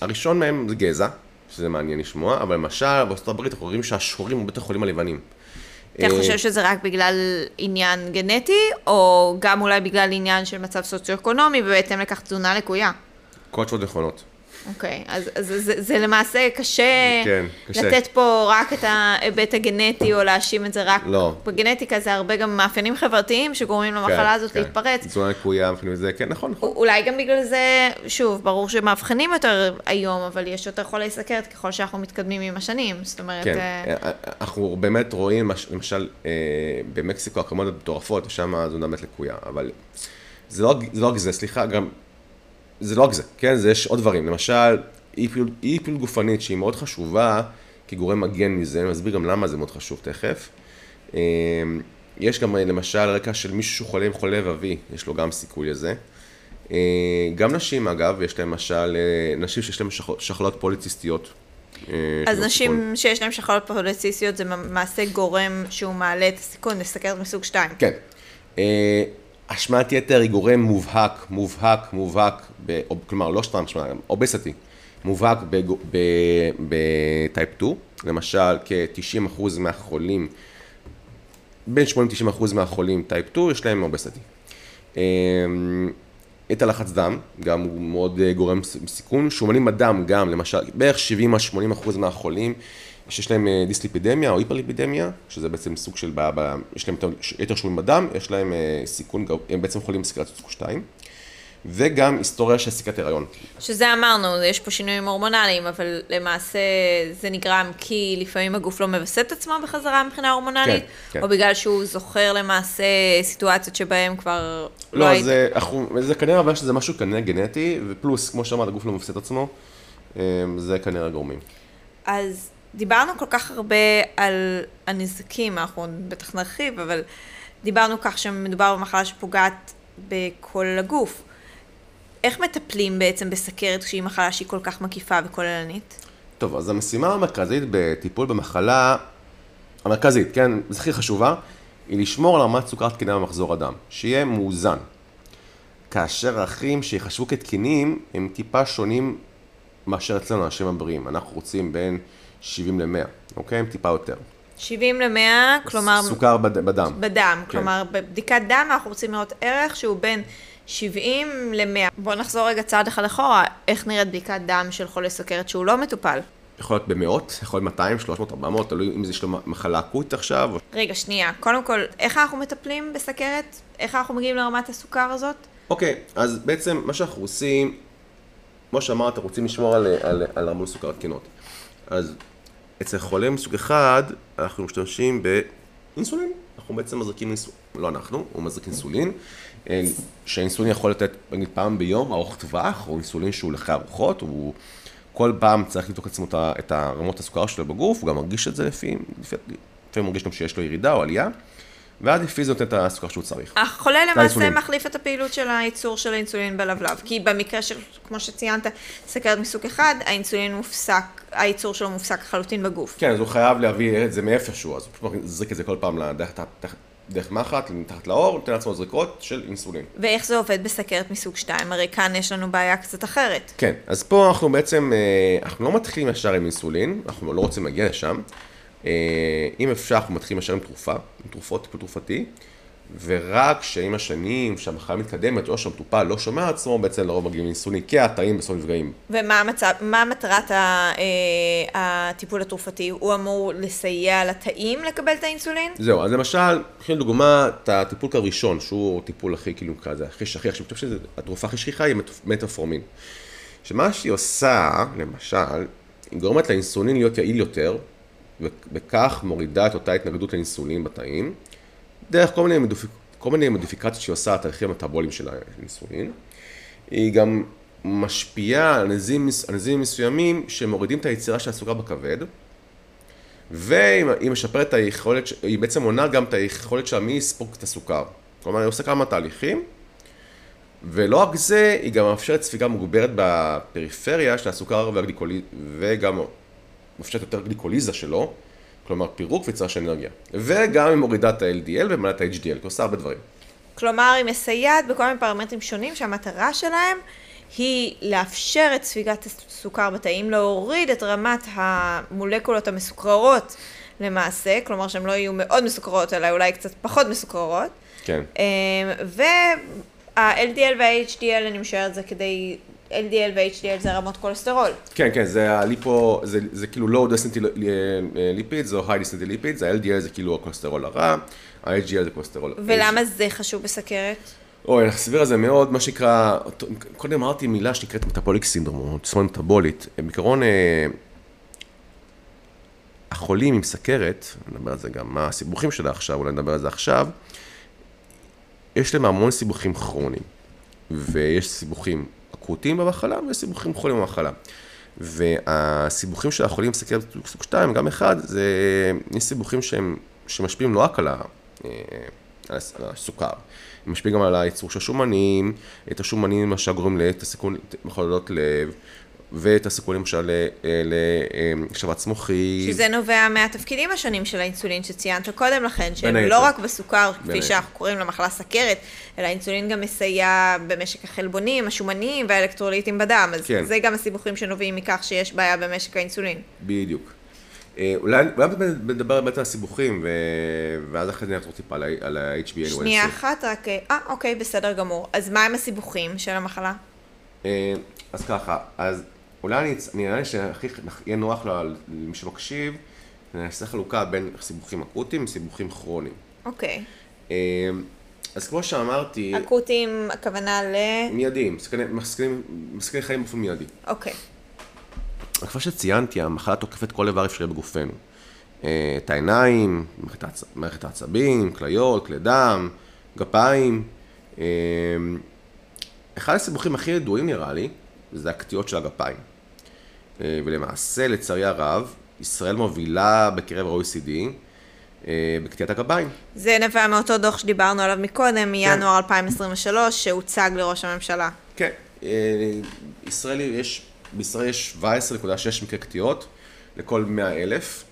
הראשון מהם זה גזע, שזה מעניין לשמוע, אבל למשל בארצות הברית אנחנו רואים שהשחורים הרבה יותר חולים הלבנים. אתה אה, חושב שזה רק בגלל עניין גנטי, או גם אולי בגלל עניין של מצב סוציו-אקונומי, ובהתאם לכך תזונה לקויה? כל התשובות נכונות. אוקיי, אז, אז זה, זה למעשה קשה, כן, קשה. לתת פה רק את ההיבט הגנטי, או להאשים את זה רק לא. בגנטיקה, זה הרבה גם מאפיינים חברתיים שגורמים למחלה כן, הזאת כן. להתפרץ. תזונה לקויה, מבחינים וזה, כן, נכון, נכון. אולי גם בגלל זה, שוב, ברור שמאבחנים יותר היום, אבל יש יותר חולי סכרת ככל שאנחנו מתקדמים עם השנים. זאת אומרת, כן, אה, אה, אנחנו באמת רואים, מש- למשל, אה, במקסיקו הכמות מטורפות, ושם התזונה באמת לקויה, אבל זה לא, זה לא רק זה, סליחה, גם, זה לא רק זה, כן, זה יש עוד דברים, למשל, אי פעילות, אי פעילות גופנית שהיא מאוד חשובה כגורם מגן מזה, אני אסביר גם למה זה מאוד חשוב תכף. אה, יש גם אה, למשל רקע של מישהו שהוא חולה עם חולה לבבי, יש לו גם סיכוי לזה. גם נשים, אגב, יש להם למשל, נשים שיש להן שחלות פוליציסטיות. אז נשים סיכון. שיש להן שחלות פוליציסטיות זה מעשה גורם שהוא מעלה את הסיכון לסכרת מסוג 2. כן. השמעת יתר היא גורם מובהק, מובהק, מובהק, ב, או, כלומר לא סתם השמעת, אובסטי, מובהק ב type 2, למשל כ-90% מהחולים, בין 80-90% מהחולים type 2 יש להם obesity. אמ, את הלחץ דם, גם הוא מאוד אה, גורם סיכון, שומנים בדם גם, למשל, בערך 70-80% מהחולים שיש להם אה, דיסליפידמיה או היפרליפידמיה, שזה בעצם סוג של, ב, ב, יש להם יותר שומנים בדם, יש להם אה, סיכון, הם בעצם חולים בסכרת סוג 2. וגם היסטוריה של סכרת הריון. שזה אמרנו, יש פה שינויים הורמונליים, אבל למעשה זה נגרם כי לפעמים הגוף לא מווסת את עצמו בחזרה מבחינה הורמונלית, כן, כן. או בגלל שהוא זוכר למעשה סיטואציות שבהן כבר לא, לא היית... זה, זה כנראה אבל שזה משהו כנראה גנטי, ופלוס, כמו שאמרת, הגוף לא מווסת את עצמו, אמ, זה כנראה הגורמים. אז דיברנו כל כך הרבה על הנזקים, אנחנו בטח נרחיב, אבל דיברנו כך שמדובר במחלה שפוגעת בכל הגוף. איך מטפלים בעצם בסכרת כשהיא מחלה שהיא כל כך מקיפה וכוללנית? טוב, אז המשימה המרכזית בטיפול במחלה, המרכזית, כן, זו הכי חשובה, היא לשמור על רמת סוכר תקינה במחזור הדם, שיהיה מאוזן. כאשר האחים שיחשבו כתקינים הם טיפה שונים מאשר אצלנו, האנשים הבריאים. אנחנו רוצים בין 70 ל-100, אוקיי? טיפה יותר. 70 ל-100, כלומר... סוכר בד... בדם. בדם, כן. כלומר, בבדיקת דם אנחנו רוצים לראות ערך שהוא בין 70 ל-100. בואו נחזור רגע צעד אחד אחורה, איך נראית בדיקת דם של חולה סוכרת שהוא לא מטופל? יכול להיות במאות, יכול להיות 200, 300, 400, תלוי אם יש לו מחלה אקוטית עכשיו. רגע, שנייה. קודם כל, איך אנחנו מטפלים בסכרת? איך אנחנו מגיעים לרמת הסוכר הזאת? אוקיי, אז בעצם מה שאנחנו עושים, כמו שאמרת, רוצים לשמור על, על, על רמות סוכר תקינות. אז אצל חולה מסוג אחד, אנחנו משתמשים באינסולין. אנחנו בעצם מזריקים אינסולין, לא אנחנו, הוא מזריק אינסולין. אה, שהאינסולין יכול לתת נגיד פעם ביום, ארוך טווח, או אינסולין שהוא לחי ארוחות, הוא כל פעם צריך לבדוק עצמו את הרמות הסוכר שלו בגוף, הוא גם מרגיש את זה לפי, לפעמים הוא מרגיש גם שיש לו ירידה או עלייה. ואז לפי זה נותן את הסוכר שהוא צריך. החולה למעשה. מחליף את הפעילות של הייצור של האינסולין בלבלב, כי במקרה של, כמו שציינת, סכרת מסוג אחד, האינסולין מופסק, הייצור שלו מופסק לחלוטין בגוף. כן, אז הוא חייב להביא את זה מאיפשהו, אז הוא פשוט מזריק את זה כל פעם לדרך, דרך מחט, מתחת לאור, נותן לעצמו זריקות של אינסולין. ואיך זה עובד בסכרת מסוג 2? הרי כאן יש לנו בעיה קצת אחרת. כן, אז פה אנחנו בעצם, אה, אנחנו לא מתחילים ישר עם אינסולין, אנחנו לא רוצים להגיע לשם. אה, אם אפשר, אנחנו מתחילים ישר עם תרופה, עם תרופות, טיפול תרופתי. ורק שעם השנים, שהמחלה מתקדמת, או שהמטופל לא שומע עצמו, בעצם לרוב מגיעים לאינסולין, כי התאים בסוף נפגעים. ומה המצב, מטרת אה, הטיפול התרופתי? הוא אמור לסייע לתאים לקבל את האינסולין? זהו, אז למשל, קחי לדוגמה את הטיפול הראשון, שהוא הטיפול הכי כאילו כזה, הכי שכיח, שאני חושב שהתרופה הכי שכיחה היא מטפורמין. שמה שהיא עושה, למשל, היא גורמת לאינסולין להיות יעיל יותר, וכך מורידה את אותה התנגדות לאינסולין בתאים. דרך כל מיני, מודיפיק... כל מיני מודיפיקציות שהיא עושה על התהליכים המטאבוליים של האינסולין. היא גם משפיעה על נזימים מסוימים שמורידים את היצירה של הסוכר בכבד, והיא משפרת את היכולת, היא בעצם עונה גם את היכולת שלה מי יספוג את הסוכר. כלומר, היא עושה כמה תהליכים, ולא רק זה, היא גם מאפשרת ספיגה מוגברת בפריפריה של הסוכר והגליקוליזה, וגם מאפשרת יותר גליקוליזה שלו, כלומר פירוק ויצירה של אנרגיה. וגם היא מורידה את ה-LDL ומעלה את ה-HDL, היא עושה הרבה דברים. כלומר, היא מסייעת בכל מיני פרמטרים שונים שהמטרה שלהם היא לאפשר את ספיגת הסוכר בתאים, להוריד את רמת המולקולות המסוכררות למעשה, כלומר שהן לא יהיו מאוד מסוכררות, אלא אולי קצת פחות מסוכררות. כן. אמ, וה-LDL וה-HDL, אני משערת זה כדי LDL ו-HDL זה רמות כולסטרול. כן, כן, זה הליפו, זה, זה כאילו low density lipids או high density lipids, ה-LDL זה כאילו הכולסטרול הרע, ה-HDL זה כולסטרול. ולמה זה חשוב בסכרת? אוי, אני אסביר על זה מאוד, מה שנקרא, קודם אמרתי מילה שנקראת מטאבוליק סינדרום, או תסמונת מטאבולית. בעיקרון, אה, החולים עם סכרת, נדבר על זה גם, מה הסיבוכים שלה עכשיו, אולי נדבר על זה עכשיו, יש להם המון סיבוכים כרוניים, ויש סיבוכים אקוטיים במחלה ויש סיבוכים כרוניים במחלה. והסיבוכים של החולים עם סכרת סוג 2, גם אחד, זה, יש סיבוכים שהם, שמשפיעים לא רק ה, אה, על הס- על הסוכר. היא משפיעה גם על הייצור של השומנים, את השומנים למשל גורמים לתסכון, מחוללות לב, ואת הסיכונים למשל ל- לשבץ מוחי. שזה נובע מהתפקידים השונים של האינסולין שציינת קודם לכן, שהם לא היתר. רק בסוכר, כפי היתר. שאנחנו קוראים למחלה סכרת, אלא האינסולין גם מסייע במשק החלבונים, השומנים והאלקטרוליטים בדם, אז כן. זה גם הסיבוכים שנובעים מכך שיש בעיה במשק האינסולין. בדיוק. אה, אולי נדבר באמת על הסיבוכים, ו... ואז אחרי זה נחזור טיפה על ה- על ה-HbA1c. שנייה אחת, רק... אה, אוקיי, בסדר גמור. אז מה הם הסיבוכים של המחלה? אה, אז ככה, אז אולי אני, אני נראה לי שהכי יהיה נוח למי שמקשיב, נעשה חלוקה בין סיבוכים אקוטיים לסיבוכים כרוניים. אוקיי. אה, אז כמו שאמרתי, אקוטיים, הכוונה ל... מיידיים, מסכני- חיים באופן מיידי. אוקיי. כמו שציינתי, המחלה תוקפת כל איבר אפשרי בגופנו. אה, את העיניים, מערכת העצ- מערכת העצבים, כליות, כלי דם, גפיים. אה, אחד הסיבוכים הכי ידועים נראה לי, זה הקטיעות של הגפיים. אה, ולמעשה, לצערי הרב, ישראל מובילה בקרב ה-OECD אה, בקטיעת הגפיים. זה נבע מאותו דוח שדיברנו עליו מקודם, מינואר 2023, שהוצג לראש הממשלה. כן, אה, ישראל יש, בישראל יש 17.6 מקרי קטיעות לכל 100 אלף.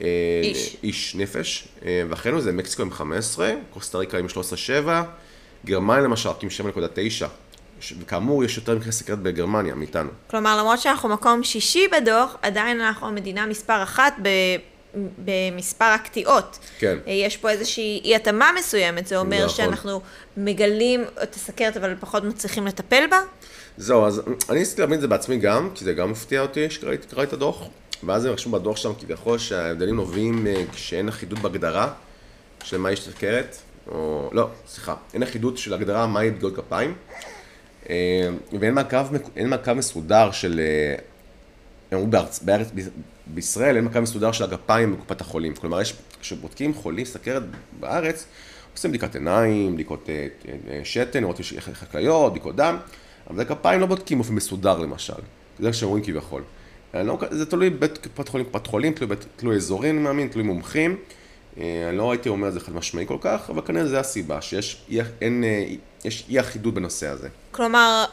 אה, איש. איש נפש, אה, ואחרינו זה מקסיקו עם 15, קוסטה ריקה עם 13.7, גרמניה למשל עם 7.9, ש- וכאמור יש יותר מקרי סכרת בגרמניה מאיתנו. כלומר, למרות שאנחנו מקום שישי בדוח, עדיין אנחנו המדינה מספר אחת ב... במספר הקטיעות. כן. יש פה איזושהי אי התאמה מסוימת, זה אומר נכון. שאנחנו מגלים את הסכרת אבל פחות מצליחים לטפל בה? זהו, אז אני ניסיתי להבין את זה בעצמי גם, כי זה גם מפתיע אותי שקראתי קראתי את הדוח, ואז זה רשום בדוח שם כביכול שההבדלים נובעים אה, כשאין אחידות בהגדרה של מהי סכרת, או לא, סליחה, אין אחידות של הגדרה מהי פגיעות כפיים, ואין מעקב, מעקב מסודר של, אה, אמרו בארץ, בארץ, ב- בישראל אין מעקב מסודר של הגפיים בקופת החולים, כלומר יש, כשבודקים חולים סכרת בארץ, עושים בדיקת עיניים, בדיקות אה, אה, שתן, לראות יש חקליות, בדיקות דם, אבל הגפיים לא בודקים באופן מסודר למשל, זה מה שאומרים כביכול. לא, זה תלוי בית קופת חולים, קופת חולים, תלוי, תלוי אזורים, אני מאמין, תלוי מומחים. אה, אני לא הייתי אומר את זה חד משמעי כל כך, אבל כנראה זה הסיבה, שיש אי, אין, אה, יש אי אחידות בנושא הזה. כלומר,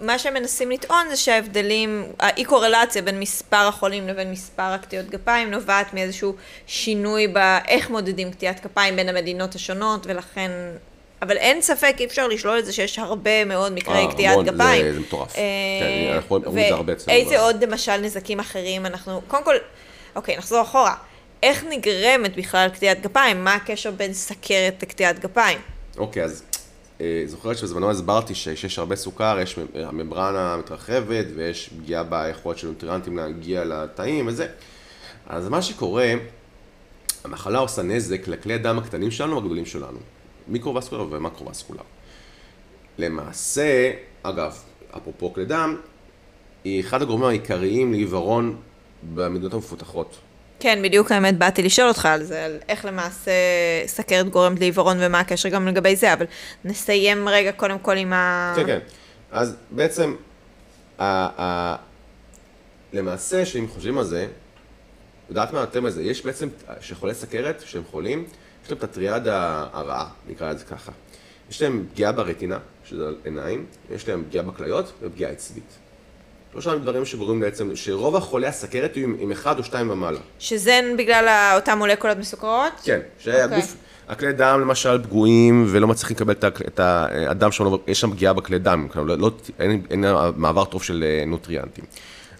מה שהם מנסים לטעון זה שההבדלים, האי קורלציה בין מספר החולים לבין מספר הקטיעות גפיים נובעת מאיזשהו שינוי באיך מודדים קטיעת גפיים בין המדינות השונות, ולכן... אבל אין ספק, אי אפשר לשלול את זה שיש הרבה מאוד מקרי אה, קטיעת גפיים. זה- זה מטורף. אה, כן, אנחנו רואים את זה הרבה אצלנו ואיזה עוד למשל נזקים אחרים אנחנו... קודם כל, אוקיי, נחזור אחורה. איך נגרמת בכלל קטיעת גפיים? מה הקשר בין סכרת לקטיעת גפיים? אוקיי, אז אה, זוכרת שבזמנו הסברתי שיש הרבה סוכר, יש הממברנה מתרחבת ויש פגיעה ביכולת של נוטריאנטים להגיע לתאים וזה. אז מה שקורה, המחלה עושה נזק לכלי הדם הקטנים שלנו והגדולים שלנו, מיקרו-וסקולר ומקרו-וסקולר. למעשה, אגב, אפרופו כלי דם, היא אחד הגורמים העיקריים לעיוורון במדינות המפותחות. כן, בדיוק האמת, באתי לשאול אותך על זה, על איך למעשה סכרת גורמת לעיוורון ומה הקשר גם לגבי זה, אבל נסיים רגע קודם כל עם ה... כן, כן. אז בעצם, ה- ה- למעשה, שאם חושבים על זה, יודעת מה יותר מזה, יש בעצם, שחולי סכרת, שהם חולים, יש להם את הטריאדה הרעה, נקרא לזה ככה. יש להם פגיעה ברטינה, שזה עיניים, יש להם פגיעה בכליות ופגיעה עצבית. שלושה דברים שגורמים בעצם, שרוב החולי הסכרת יהיו עם, אחד או שתיים ומעלה. שזה בגלל אותן מולקולות מסוכרות? כן, שהגוף, הכלי דם למשל פגועים ולא מצליחים לקבל את הדם שלנו, יש שם פגיעה בכלי דם, כלומר, לא, לא, אין, אין מעבר טוב של אה, נוטריאנטים.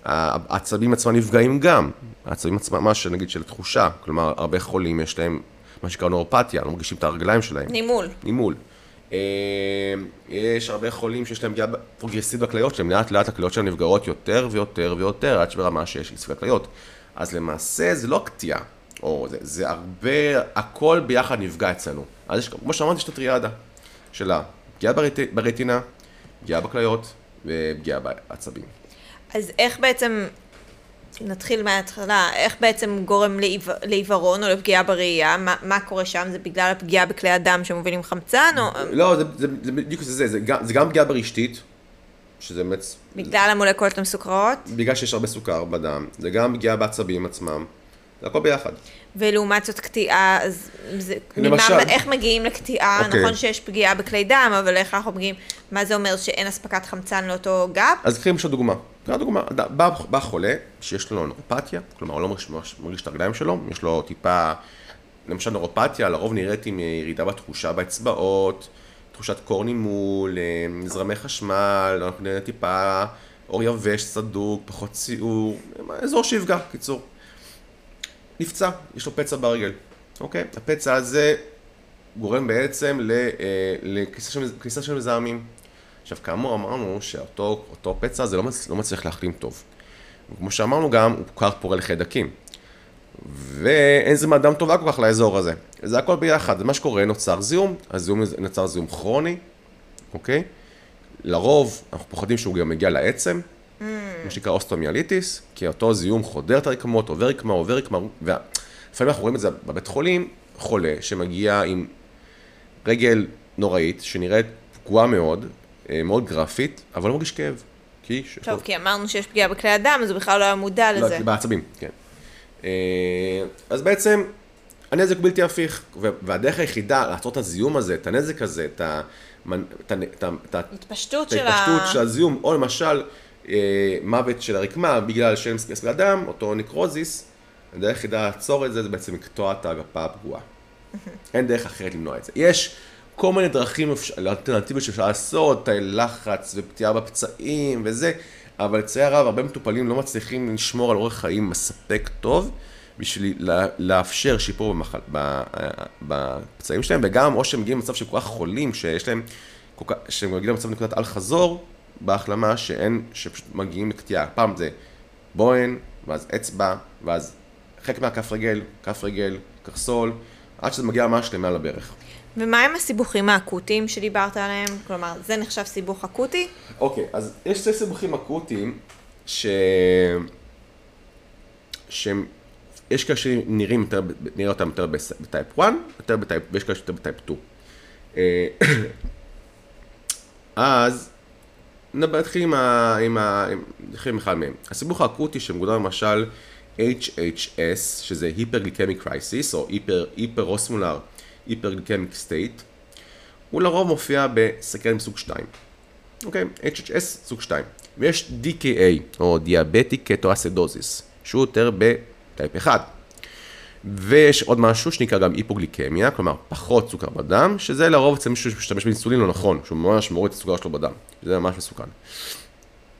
העצבים עצמם נפגעים גם, העצבים עצמם, ממש נגיד של תחושה, כלומר, הרבה חולים יש להם מה שנקרא נורפתיה, לא מרגישים את הרגליים שלהם. נימול. נימול. אה, יש הרבה חולים שיש להם פגיעה פרוגרסיבית בכליות שלהם, לאט לאט הכליות שלהם נפגעות יותר ויותר ויותר, עד שברמה שיש אי כליות. אז למעשה זה לא קטיעה, או זה, זה הרבה, הכל ביחד נפגע אצלנו. אז יש, כמו שאמרתי, יש את הטריאדה שלה, פגיעה ברט, ברטינה, פגיעה בכליות ופגיעה בעצבים. אז איך בעצם, נתחיל מההתחלה, איך בעצם גורם לעיו- לעיוורון או לפגיעה בראייה? מה, מה קורה שם? זה בגלל הפגיעה בכלי הדם שמובילים חמצן, או לא, זה, זה, זה בדיוק זה, זה, זה, גם, זה גם פגיעה ברשתית, שזה באמת, בגלל המולקולות המסוכרות? בגלל שיש הרבה סוכר בדם, זה גם פגיעה בעצבים עצמם, זה הכל ביחד. ולעומת זאת קטיעה, אז זה, למשל- ממה, איך מגיעים לקטיעה? אוקיי. נכון שיש פגיעה בכלי דם, אבל איך אנחנו מגיעים, מה זה אומר שאין אספקת חמצן לאותו גב? אז קחי למשל דוגמה. קח דוגמה, בא, בא חולה שיש לו נוירופתיה, כלומר הוא לא מרגיש, מרגיש את הרגליים שלו, יש לו טיפה, למשל נוירופתיה, לרוב נראית עם אה, ירידה בתחושה באצבעות, תחושת קור נימול, אה, זרמי חשמל, אנחנו נראה טיפה אור יבש, סדוק, פחות ציור, אזור שיפגע, קיצור. נפצע, יש לו פצע ברגל, אוקיי? הפצע הזה גורם בעצם אה, לכניסה של- כניסה של מזהמים. עכשיו, כאמור, אמרנו שאותו אותו פצע הזה לא, מצ, לא מצליח להחלים טוב. וכמו שאמרנו גם, הוא כבר פורה לחיידקים. ואין זרימת דם טובה כל כך לאזור הזה. זה הכל ביחד, זה מה שקורה, נוצר זיהום, הזיהום נוצר זיהום כרוני, אוקיי? לרוב, אנחנו פוחדים שהוא גם מגיע לעצם, מה שנקרא אוסטומיאליטיס, כי אותו זיהום חודר את הרקמות, עובר רקמה, עובר רקמה, ולפעמים אנחנו רואים את זה בבית חולים, חולה שמגיע עם רגל נוראית, שנראית פגועה מאוד, מאוד גרפית, אבל לא מרגיש כאב. כי... טוב, כי אמרנו שיש פגיעה בכלי הדם, אז הוא בכלל לא היה מודע לזה. לא, בעצבים, כן. אה, אז בעצם, הנזק בלתי הפיך, והדרך היחידה לעצור את הזיהום הזה, את הנזק הזה, את ה- התפשטות של ה... של הזיהום, או למשל אה, מוות של הרקמה בגלל שאין מספיק דם, אותו נקרוזיס, הדרך היחידה לעצור את זה זה בעצם לקטוע את הגפה הפגועה. אין דרך אחרת למנוע את זה. יש כל מיני דרכים אלטרנטיביות שאפשר לעשות, תאי לחץ ופציעה בפצעים וזה, אבל לצערי הרב הרבה מטופלים לא מצליחים לשמור על אורח חיים מספק טוב בשביל לה- לאפשר שיפור במחל... ב- בפצעים שלהם, וגם או שהם מגיעים למצב שהם כל כך חולים, שיש להם, כך... שהם מגיעים למצב נקודת אל חזור בהחלמה, שאין, שפשוט מגיעים לקטיעה. פעם זה בוהן, ואז אצבע, ואז חלק מהכף רגל, כף רגל, קרסול, עד שזה מגיע ממש למעל הברך. ומה עם הסיבוכים האקוטיים שדיברת עליהם? כלומר, זה נחשב סיבוך אקוטי? אוקיי, אז יש שתי סיבוכים אקוטיים, ש... שהם, יש כאלה שנראים יותר, נראה אותם יותר ב type 1, יותר ב type, ויש כאלה שיותר ב type 2. אה, אז נתחיל עם ה... עם ה... עם- אחד מהם. הסיבוך האקוטי שמוגדר למשל HHS, שזה hyperglycemic crisis, או hyperosmolar hyperglycemic state, הוא לרוב מופיע בסכרת מסוג 2. אוקיי, HHS סוג 2. ויש DKA, או דיאבטיק קטואסידוזיס, שהוא יותר בטייפ 1. ויש עוד משהו שנקרא גם היפוגליקמיה, כלומר פחות סוכר בדם, שזה לרוב אצל מישהו שמשתמש באינסולין לא נכון, שהוא ממש מוריד את הסוכר שלו בדם. זה ממש מסוכן.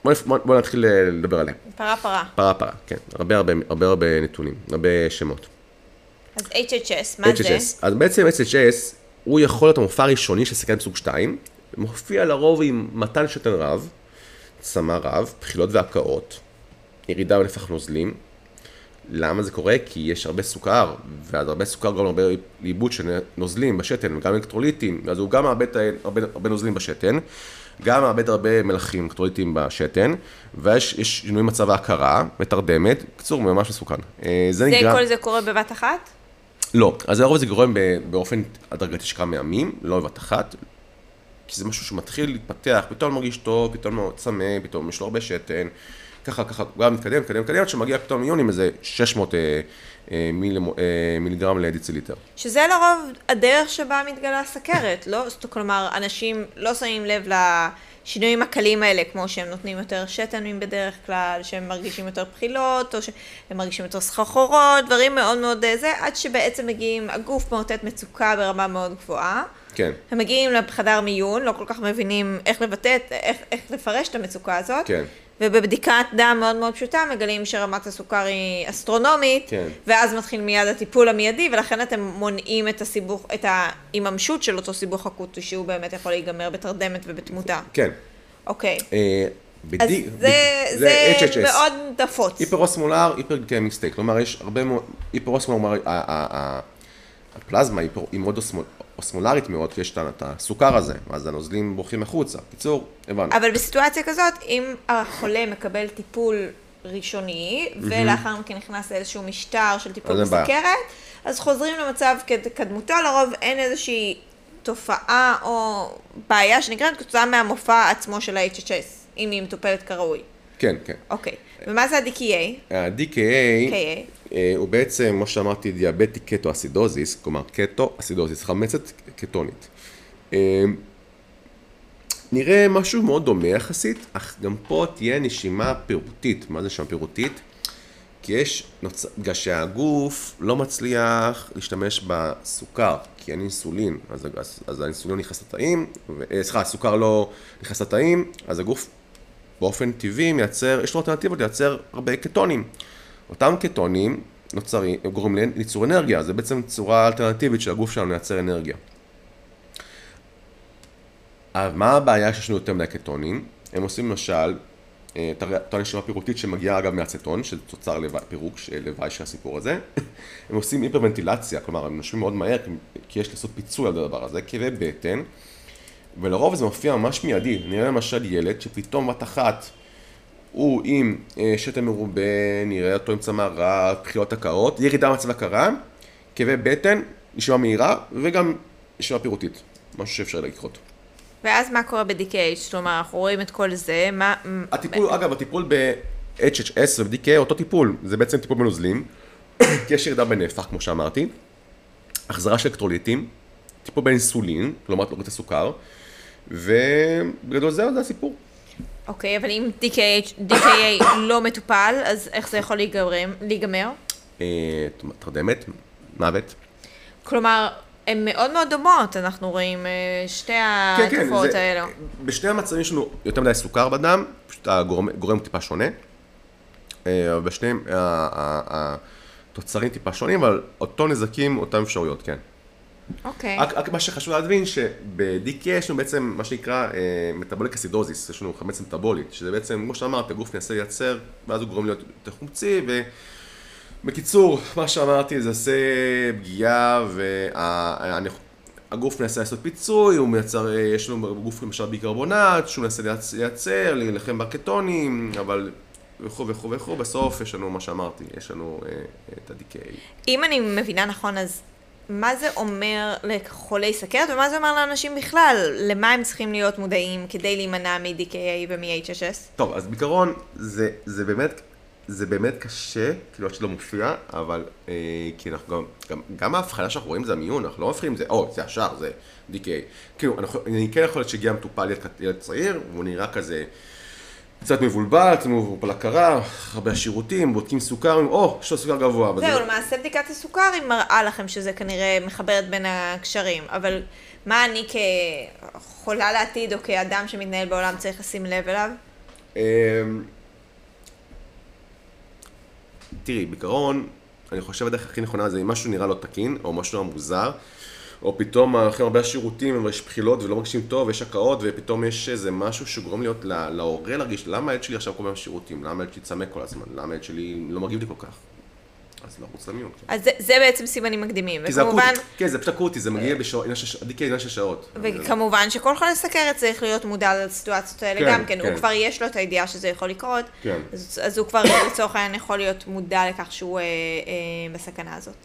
בוא, נפ- בוא, בוא נתחיל אה, לדבר עליהם. פרה פרה. פרה פרה, כן, הרבה הרבה הרבה הרבה נתונים, הרבה שמות. אז HHS, מה זה? HHS. אז בעצם HHS הוא יכול להיות המופע הראשוני של סכנת סוג 2, מופיע לרוב עם מתן שתן רב, צמא רב, בחילות והקאות, ירידה בנפח נוזלים. למה זה קורה? כי יש הרבה סוכר, ואז הרבה סוכר גורם הרבה לאיבוד של נוזלים בשתן, וגם אלקטרוליטים, אז הוא גם מאבד הרבה, הרבה נוזלים בשתן, גם מאבד הרבה מלחים, אלקטרוליטים בשתן, ויש יש שינוי מצב ההכרה, מתרדמת, בקיצור, ממש מסוכן. אה, זה זה נגרם... כל זה קורה בבת אחת? לא, אז לרוב זה גורם באופן הדרגתי של כמה ימים, לא בבת אחת, כי זה משהו שמתחיל להתפתח, פתאום מרגיש טוב, פתאום מאוד צמא, פתאום יש לו הרבה שתן, ככה, ככה, גם מתקדם, מתקדם, מתקדם, עד שמגיע פתאום מיון עם איזה 600 אה, אה, מיל, אה, מיליגרם לדיציליטר. שזה לרוב הדרך שבה מתגלה הסכרת, לא? כלומר, אנשים לא שמים לב לשינויים הקלים האלה, כמו שהם נותנים יותר שתן בדרך כלל, שהם מרגישים יותר בחילות, או שהם מרגישים יותר סחרחורות, דברים מאוד מאוד אה, זה, עד שבעצם מגיעים, הגוף מאותת מצוקה ברמה מאוד גבוהה. כן, הם מגיעים לחדר מיון, לא כל כך מבינים איך לבטא, איך, איך לפרש את המצוקה הזאת. כן. ובבדיקת דם מאוד מאוד פשוטה מגלים שרמת הסוכר היא אסטרונומית, כן. ואז מתחיל מיד הטיפול המיידי, ולכן אתם מונעים את הסיבוך, את ההיממשות של אותו סיבוך אקוטי, שהוא באמת יכול להיגמר בתרדמת ובתמותה. כן. אוקיי. אה, אז בדי- זה, ב- זה HHS. מאוד נפוץ. היפרוסמולר, היפרגליקמיק סטייק, כלומר יש הרבה מאוד, היפרוסמולר, הפלזמה היא מאוד אוסמולרית מאוד, כי יש את הסוכר הזה, ואז הנוזלים בורחים החוצה. קיצור, הבנו. אבל בסיטואציה כזאת, אם החולה מקבל טיפול ראשוני, ולאחר מכן נכנס לאיזשהו משטר של טיפול. בסוכרת, אז חוזרים למצב כקדמותו, לרוב אין איזושהי תופעה או בעיה שנגרמת כתוצאה מהמופע עצמו של ה-HHS, אם היא מטופלת כראוי. כן, כן. אוקיי. ומה זה ה-DKA? ה-DKA, KA? הוא בעצם, כמו שאמרתי, דיאבטי קטו-אסידוזיס, כלומר קטו-אסידוזיס, חמצת קטונית. אה, נראה משהו מאוד דומה יחסית, אך גם פה תהיה נשימה פירוטית. מה זה נשימה פירוטית? כי יש. בגלל שהגוף לא מצליח להשתמש בסוכר, כי אין אינסולין, אז, אז, אז האינסולין נכנס לתאים. אה, סליחה, הסוכר לא נכנס לתאים, אז הגוף באופן טבעי מייצר, יש לו אלטרנטיבות לייצר הרבה קטונים. אותם קטונים נוצרים, גורמים ליצור אנרגיה, זה בעצם צורה אלטרנטיבית של הגוף שלנו לייצר אנרגיה. מה הבעיה שיש לנו יותר מדי קטונים? הם עושים למשל אותה נשימה פירוטית שמגיעה אגב מאצטון, שזה תוצר לוואי, פירוק לוואי של הסיפור הזה. הם עושים היפרוונטילציה, כלומר הם נושמים מאוד מהר, כי יש לעשות פיצוי על הדבר הזה, כאבי בטן, ולרוב זה מופיע ממש מיידי. נראה למשל ילד שפתאום בת אחת הוא עם אה, שתן מרובה, נראה אותו עם צמרה, בחילות הקרות, ירידה מצב הקרה, כאבי בטן, נשימה מהירה, וגם נשימה פירוטית, משהו שאפשר לקרות. ואז מה קורה ב-DKH? כלומר, אנחנו רואים את כל זה, מה... הטיפול, אגב, הטיפול ב-HHS וב-DKA אותו טיפול, זה בעצם טיפול בנוזלים, כי יש ירידה בנפח, כמו שאמרתי, החזרה של אלקטרוליטים, טיפול באינסולין, כלומר תוריד הסוכר, ובגדול זהו, זה הסיפור. אוקיי, אבל אם DKA, DKA לא מטופל, אז איך זה יכול להיגמר? אה, תרדמת, מוות. כלומר, הן מאוד מאוד דומות, אנחנו רואים, אה, שתי כן, התופעות כן, האלו. בשני המצבים יש לנו יותר מדי סוכר בדם, פשוט הגורם גורם טיפה שונה. אה, בשניהם התוצרים טיפה שונים, אבל אותו נזקים, אותם אפשרויות, כן. אוקיי. רק, רק מה שחשוב להבין, שב-DK יש לנו בעצם מה שנקרא אה, אסידוזיס, יש לנו חמץ מטאבולית, שזה בעצם, כמו שאמרת, הגוף מנסה לייצר, ואז הוא גורם להיות יותר חומצי, ו... בקיצור, מה שאמרתי זה עושה פגיעה והגוף מנסה לעשות פיצוי, הוא מייצר, יש לנו בגוף למשל ביקרבונט, שהוא מנסה לייצר, להילחם בקטונים, אבל וכו' וכו' וכו', בסוף יש לנו מה שאמרתי, יש לנו אה, את ה-DKA. אם אני מבינה נכון, אז מה זה אומר לחולי סכרת ומה זה אומר לאנשים בכלל? למה הם צריכים להיות מודעים כדי להימנע מ-DKA ומ-HSS? טוב, אז בעיקרון זה, זה באמת זה באמת קשה, כאילו עד שלא מופיע, אבל אה, כי אנחנו גם, גם, גם ההבחנה שאנחנו רואים זה המיון, אנחנו לא מבחינים זה, או, זה השער, זה DK. כאילו, אנחנו, אני כן יכול להיות שהגיע מטופל ילד צעיר, והוא נראה כזה קצת מבולבל, קצת מבולבל הכרה, הרבה שירותים, בודקים סוכר, או, יש לו סוכר גבוה. זהו, זה... למעשה בדיקת הסוכר היא מראה לכם שזה כנראה מחברת בין הקשרים, אבל מה אני כחולה לעתיד, או כאדם שמתנהל בעולם צריך לשים לב אליו? אמ, תראי, בעיקרון, אני חושב הדרך הכי נכונה זה אם משהו נראה לא תקין, או משהו נראה מוזר, או פתאום הולכים הרבה שירותים, ויש בחילות ולא מרגישים טוב, ויש הקאות, ופתאום יש איזה משהו שגורם להיות להורה להרגיש, למה הילד שלי עכשיו כל הזמן שירותים? למה הילד שלי צמא כל הזמן? למה הילד שלי לא מגיב לי כל כך? אז לרוץ למיון. כן. אז זה, זה בעצם סימנים מקדימים, וכמובן... זה כן, זה פשוט אקוטי, זה מגיע בשעות, עניין של שעות. וכמובן שכל חולה סכרת צריך להיות מודע לסיטואציות האלה כן, גם כן, כן, הוא כבר יש לו את הידיעה שזה יכול לקרות, כן. אז, אז הוא כבר לצורך העניין יכול להיות מודע לכך שהוא אה, אה, בסכנה הזאת.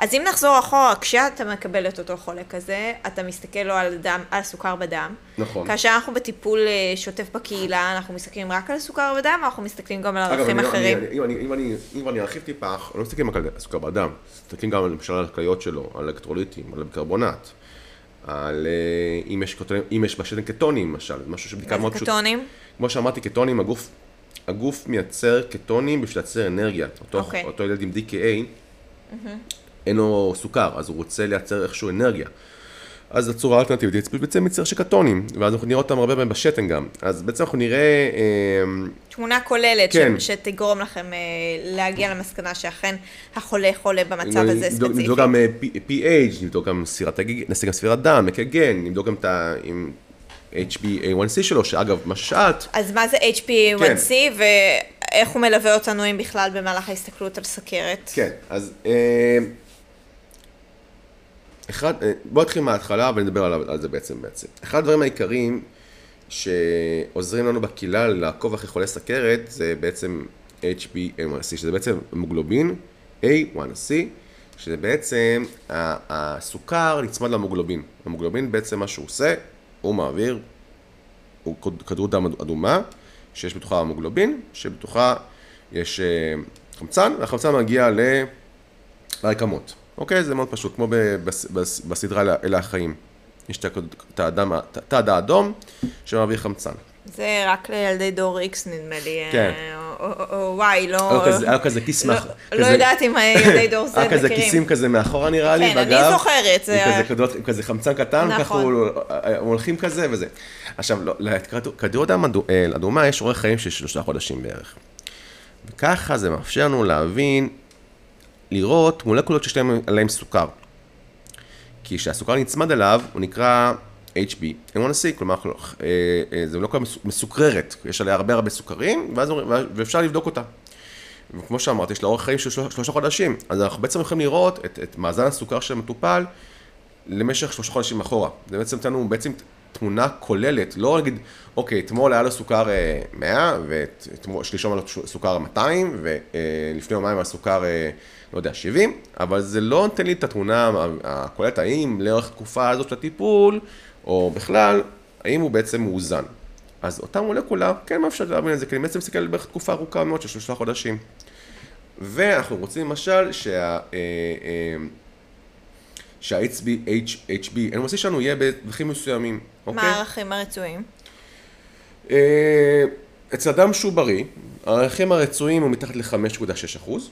אז אם נחזור אחורה, כשאתה מקבל את אותו חולה כזה, אתה מסתכל לו על, דם, על סוכר בדם. נכון. כאשר אנחנו בטיפול אה, שוטף בקהילה, אנחנו מסתכלים רק על סוכר בדם, או אנחנו מסתכלים גם על ערכים אחרים? אגב, אם, אם, אם, אם אני ארחיב טיפה, לא מסתכלים רק על סוכר בדם, מסתכלים גם למשל על הכליות שלו, על אלקטרוליטים, על ביקרבונט, על אה, אם יש, אם יש בשתן קטונים למשל, משהו שבדיקה מאוד פשוט. מה זה קטונים? כמו שאמרתי, קטונים, הגוף, הגוף מייצר קטונים בשביל לייצר אנרגיה. אותו, okay. אוקיי. אותו ילד עם DKA, mm-hmm. אין לו סוכר, אז הוא רוצה לייצר איכשהו אנרגיה. אז הצורה האלטרנטיבית היא בעצם יצר של קטונים, ואז אנחנו נראה אותם הרבה פעמים בשתן גם. אז בעצם אנחנו נראה... אה, תמונה כוללת כן. שתגרום לכם אה, להגיע למסקנה שאכן החולה חולה במצב הזה ספציפית. נבדוק גם אה, pH, נבדוק גם ספירת, נעשה גם ספירת דם, מקגן, נבדוק גם את ה... HbA1c שלו, שאגב, מה ששאלת... אז מה זה HbA1c, כן. ואיך הוא מלווה אותנו אם בכלל במהלך ההסתכלות על סכרת? כן, אז... אחד, אה, בוא נתחיל מההתחלה ונדבר על, על זה בעצם בעצם. אחד הדברים העיקריים שעוזרים לנו בקהילה לעקוב אחרי חולי סכרת זה בעצם HbA1c, שזה בעצם המוגלובין A1c, שזה בעצם הסוכר נצמד למוגלובין. המוגלובין בעצם מה שהוא עושה, הוא מעביר, הוא כדור דם אדומה, שיש בתוכה המוגלובין, שבתוכה יש אה, חמצן, והחמצן מגיע לרקמות. אוקיי? זה מאוד פשוט, כמו בסדרה אלה החיים. יש את האדם, את האדום שמעביר חמצן. זה רק לילדי דור איקס נדמה לי, כן. אה, או- או- וואי, לא... היה כזה- כיס לא- מאח- לא כזה- יודעת אם ילדי דור Z היה כזה מכירים. כיסים כזה מאחורה נראה לי, כן, אני בגב. זוכרת, זה עם כזה חמצן קטן, ככה נכון. הוא- הם הולכים כזה וזה. עכשיו, לא, לכדור דם אדו- אה, אדומה יש אורך חיים של שלושה חודשים בערך. וככה זה מאפשר לנו להבין, לראות מולקולות שיש להם עליהם סוכר. כי כשהסוכר נצמד אליו, הוא נקרא HB, N1C, כלומר, אה, אה, זה מולקולה מס- מסוכררת, יש עליה הרבה הרבה סוכרים, ואז, ואפשר לבדוק אותה. וכמו שאמרתי, יש לה אורך חיים של שלושה, חודשים, אז אנחנו בעצם יכולים לראות את, את מאזן הסוכר של המטופל למשך שלושה חודשים אחורה. זה בעצם נותן לנו בעצם תמונה כוללת, לא נגיד, אוקיי, אתמול היה לו סוכר אה, 100, ושלשום היה לו סוכר 200, ולפני יומיים היה סוכר, אה, לא יודע, 70, אבל זה לא נותן לי את התמונה הכוללת, האם לאורך התקופה הזאת של הטיפול, או בכלל, האם הוא בעצם מאוזן. אז אותה מולקולה כן מאפשר להבין את זה, כי אני בעצם מסתכל בערך תקופה ארוכה מאוד של שלושה חודשים. ואנחנו רוצים למשל שה... אה, אה, שה-HB, NMC שלנו יהיה בדרכים מסוימים, מה אוקיי? הערכים הרצויים? אה, אצל אדם שהוא בריא, הערכים הרצויים הוא מתחת ל-5.6 אחוז.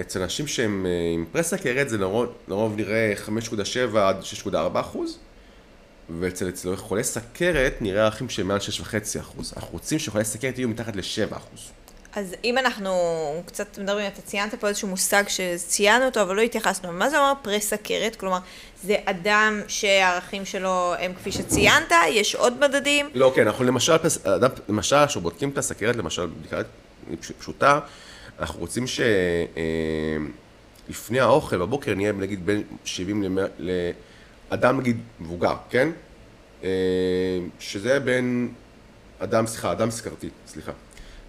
אצל אנשים שהם אה, עם פרס סכרת זה לרוב, לרוב נראה 5.7 עד 6.4 אחוז. ואצל אצל חולי סכרת נראה ערכים של מעל 6.5 אחוז. אנחנו רוצים שחולי סכרת יהיו מתחת ל-7 אחוז. אז אם אנחנו קצת מדברים, אתה ציינת פה איזשהו מושג שציינו אותו, אבל לא התייחסנו. מה זה אומר פרה-סכרת? כלומר, זה אדם שהערכים שלו הם כפי שציינת, יש עוד מדדים? לא, כן, אנחנו למשל, אדם, למשל, כשבודקים את הסכרת, למשל, בדיקה פש- פשוטה, אנחנו רוצים שלפני האוכל, בבוקר, נהיה נגיד בין 70 ל-100, לאדם נגיד מבוגר, כן? אה, שזה בין, אדם, סליחה, אדם סכרתי, סליחה.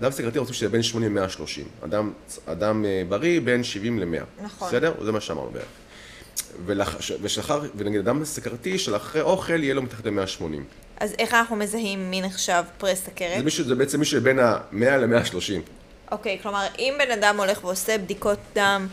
אדם סכרתי רוצים שזה בין 80 ל-130. אדם, אדם אה, בריא בין 70 ל-100. נכון. בסדר? זה מה שאמרנו בערך. ש- ושלאחר, ונגיד אדם סכרתי של אחרי אוכל יהיה לו מתחת ל-180. אז איך אנחנו מזהים מי נחשב פרה-סכרת? זה, מישהו, זה בעצם מישהו שבין ה-100 ל-130. אוקיי, כלומר, אם בן אדם הולך ועושה בדיקות דם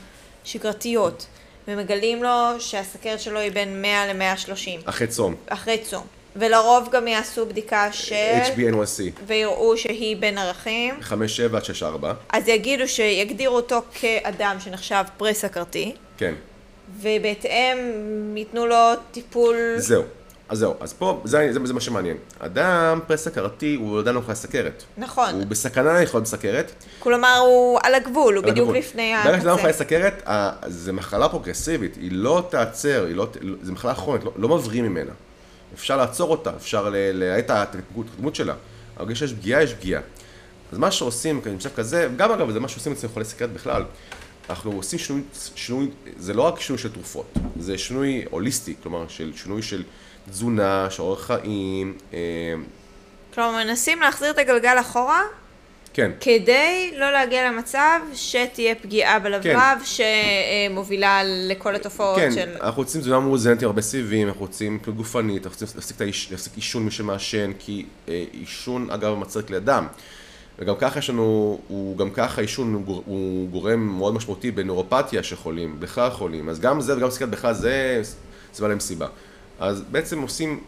שגרתיות, ומגלים לו שהסכרת שלו היא בין 100 ל-130, אחרי צום. אחרי צום, ולרוב גם יעשו בדיקה של... HbN1C, ויראו שהיא בין ערכים, 5-7 עד 6-4, אז יגידו שיגדירו אותו כאדם שנחשב פרה-סכרתי, כן. ובהתאם ייתנו לו טיפול... זהו. אז זהו, אז פה, זה, זה, זה מה שמעניין. אדם פרס-סכרתי הוא עדיין לא חי סכרת. נכון. הוא בסכנה לחיות בסכרת. כלומר, הוא על הגבול, הוא על בדיוק הגבול. לפני ברגע שאדם חי הקצה. סכרת, ה- זה מחלה פרוגרסיבית, היא לא תעצר, היא לא, ת- זה מחלה כרונית, לא, לא מבריאים ממנה. אפשר לעצור אותה, אפשר להאט את ההתקדמות שלה. אבל כשיש פגיעה, יש פגיעה. אז מה שעושים במצב כזה, גם אגב, זה מה שעושים אצל חולי סכרת בכלל, אנחנו עושים שינוי, שינוי, זה לא רק שינוי של תרופות, זה שינוי הוליסטי, כלומר, של שינוי של תזונה, של אורח חיים, אה, כלומר, מנסים להחזיר את הגלגל אחורה, כן, כדי לא להגיע למצב שתהיה פגיעה בלבלב שמובילה לכל התופעות כן, של... אנחנו רוצים תזונה מאוזנת עם הרבה סיבים, אנחנו רוצים פעילות גופנית, אנחנו רוצים להפסיק את העיש- להפסיק עישון מי שמעשן, כי אה, עישון אגב מצריך לידם. וגם ככה יש לנו, הוא גם ככה עישון הוא גור- הוא גורם מאוד משמעותי בנוירופתיה של חולים, בכלל חולים, אז גם זה וגם סכרת בכלל זה סיבה להם סיבה. אז בעצם עושים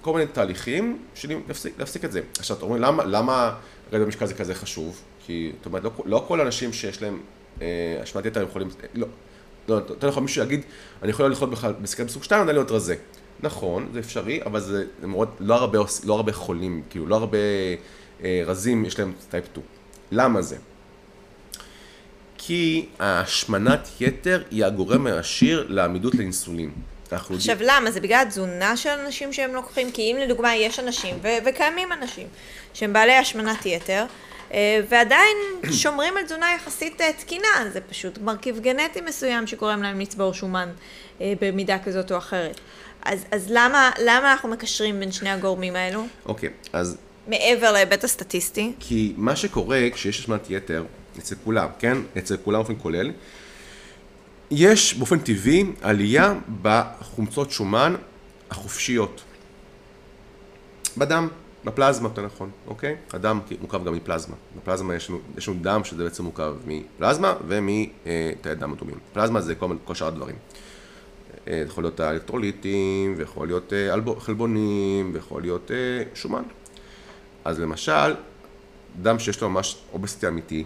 כל מיני תהליכים של להפסיק, להפסיק את זה. עכשיו, אתם אומרים, למה, למה רדת במשקל זה כזה חשוב? כי, זאת אומרת, לא, לא כל האנשים שיש להם אה, השמנת יתר יכולים, לא, לא, יותר נכון מישהו יגיד, אני יכול לחיות בכלל בסכרת בסוג 2, עדיין להיות רזה. נכון, זה אפשרי, אבל זה מאוד, לא הרבה, לא הרבה חולים, כאילו, לא הרבה אה, רזים יש להם טייפ 2. למה זה? כי ההשמנת יתר היא הגורם העשיר לעמידות לאינסולין. אנחנו יודעים- עכשיו למה? זה בגלל התזונה של אנשים שהם לוקחים? כי אם לדוגמה יש אנשים, ו- וקיימים אנשים, שהם בעלי השמנת יתר, אה, ועדיין שומרים על תזונה יחסית אה, תקינה, זה פשוט מרכיב גנטי מסוים שגורם להם לצבור שומן אה, במידה כזאת או אחרת. אז, אז למה, למה אנחנו מקשרים בין שני הגורמים האלו? אוקיי, אז מעבר להיבט הסטטיסטי? כי מה שקורה כשיש השמנת יתר, אצל כולם, כן? אצל כולם באופן כולל, יש באופן טבעי עלייה בחומצות שומן החופשיות בדם. בפלזמה, יותר נכון, אוקיי? הדם מורכב גם מפלזמה. בפלזמה יש לנו, יש לנו דם שזה בעצם מורכב מפלזמה ומתאי דם אדומים. פלזמה זה כל, כל שאר הדברים. זה יכול להיות האלקטרוליטים, ויכול להיות חלבונים, ויכול להיות שומן. אז למשל, דם שיש לו ממש אובסטי אמיתי,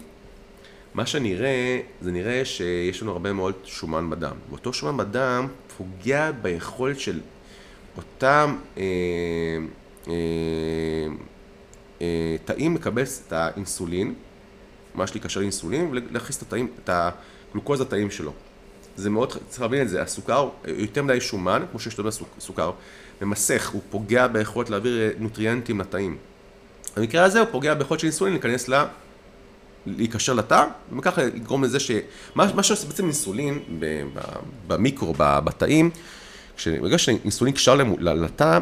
מה שנראה, זה נראה שיש לנו הרבה מאוד שומן בדם. ואותו שומן בדם פוגע ביכולת של אותם אה, אה, אה, תאים לקבל את האינסולין, ממש להיקשר לאינסולין, ולהכניס את התאים, את הגלוקוז לתאים שלו. זה מאוד, צריך להבין את זה, הסוכר, יותר מדי שומן, כמו שיש לנו סוכר, ממסך, הוא פוגע ביכולת להעביר נוטריאנטים לתאים. במקרה הזה הוא פוגע ביכולת של אינסולין להיכנס ל... להיקשר לתא, וככה יגרום לזה ש... מה שעושה בעצם אינסולין במיקרו, בתאים, ברגע שאינסולין נקשר לתא,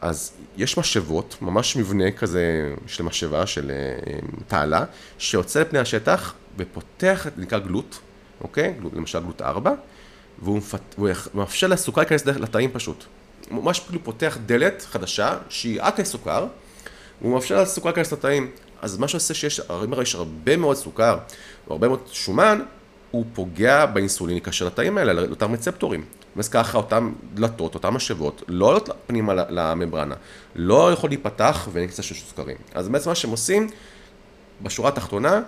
אז יש משאבות, ממש מבנה כזה של משאבה, של אה, תעלה, שיוצא לפני השטח ופותח, נקרא גלוט, אוקיי? למשל גלוט 4, והוא מאפשר לסוכר להיכנס לתאים פשוט. הוא ממש כאילו פותח דלת חדשה, שהיא רק לסוכר, והוא מאפשר לסוכר להיכנס לתאים. אז מה שעושה שיש, אם יש הרבה מאוד סוכר, או הרבה מאוד שומן, הוא פוגע באינסולין כאשר לתאים האלה, לאותם רצפטורים. ואז ככה אותן דלתות, אותן משאבות, לא עולות פנימה לממברנה, לא יכול להיפתח קצת של סוכרים. אז בעצם מה שהם עושים, בשורה התחתונה,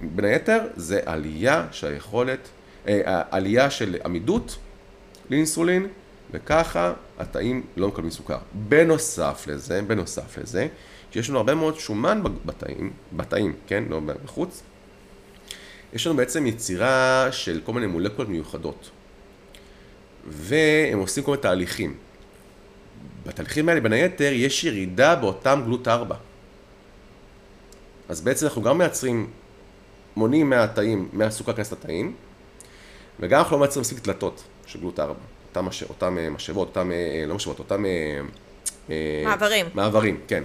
בין היתר, זה עלייה של היכולת, אה, עלייה של עמידות לאינסולין, וככה התאים לא מקבלים סוכר. בנוסף לזה, בנוסף לזה, שיש לנו הרבה מאוד שומן בתאים, בתאים, כן, לא בחוץ, יש לנו בעצם יצירה של כל מיני מולקולות מיוחדות. והם עושים כל מיני תהליכים. בתהליכים האלה, בין היתר, יש ירידה באותם גלוט 4. אז בעצם אנחנו גם מייצרים, מונעים מהתאים, מהסוכר כנס לתאים, וגם אנחנו לא מייצרים מספיק דלתות של גלוט 4. אותם, מש... אותם אה, משאבות, אותם, אה, לא משאבות, אותם... אה, מעברים. מעברים, כן.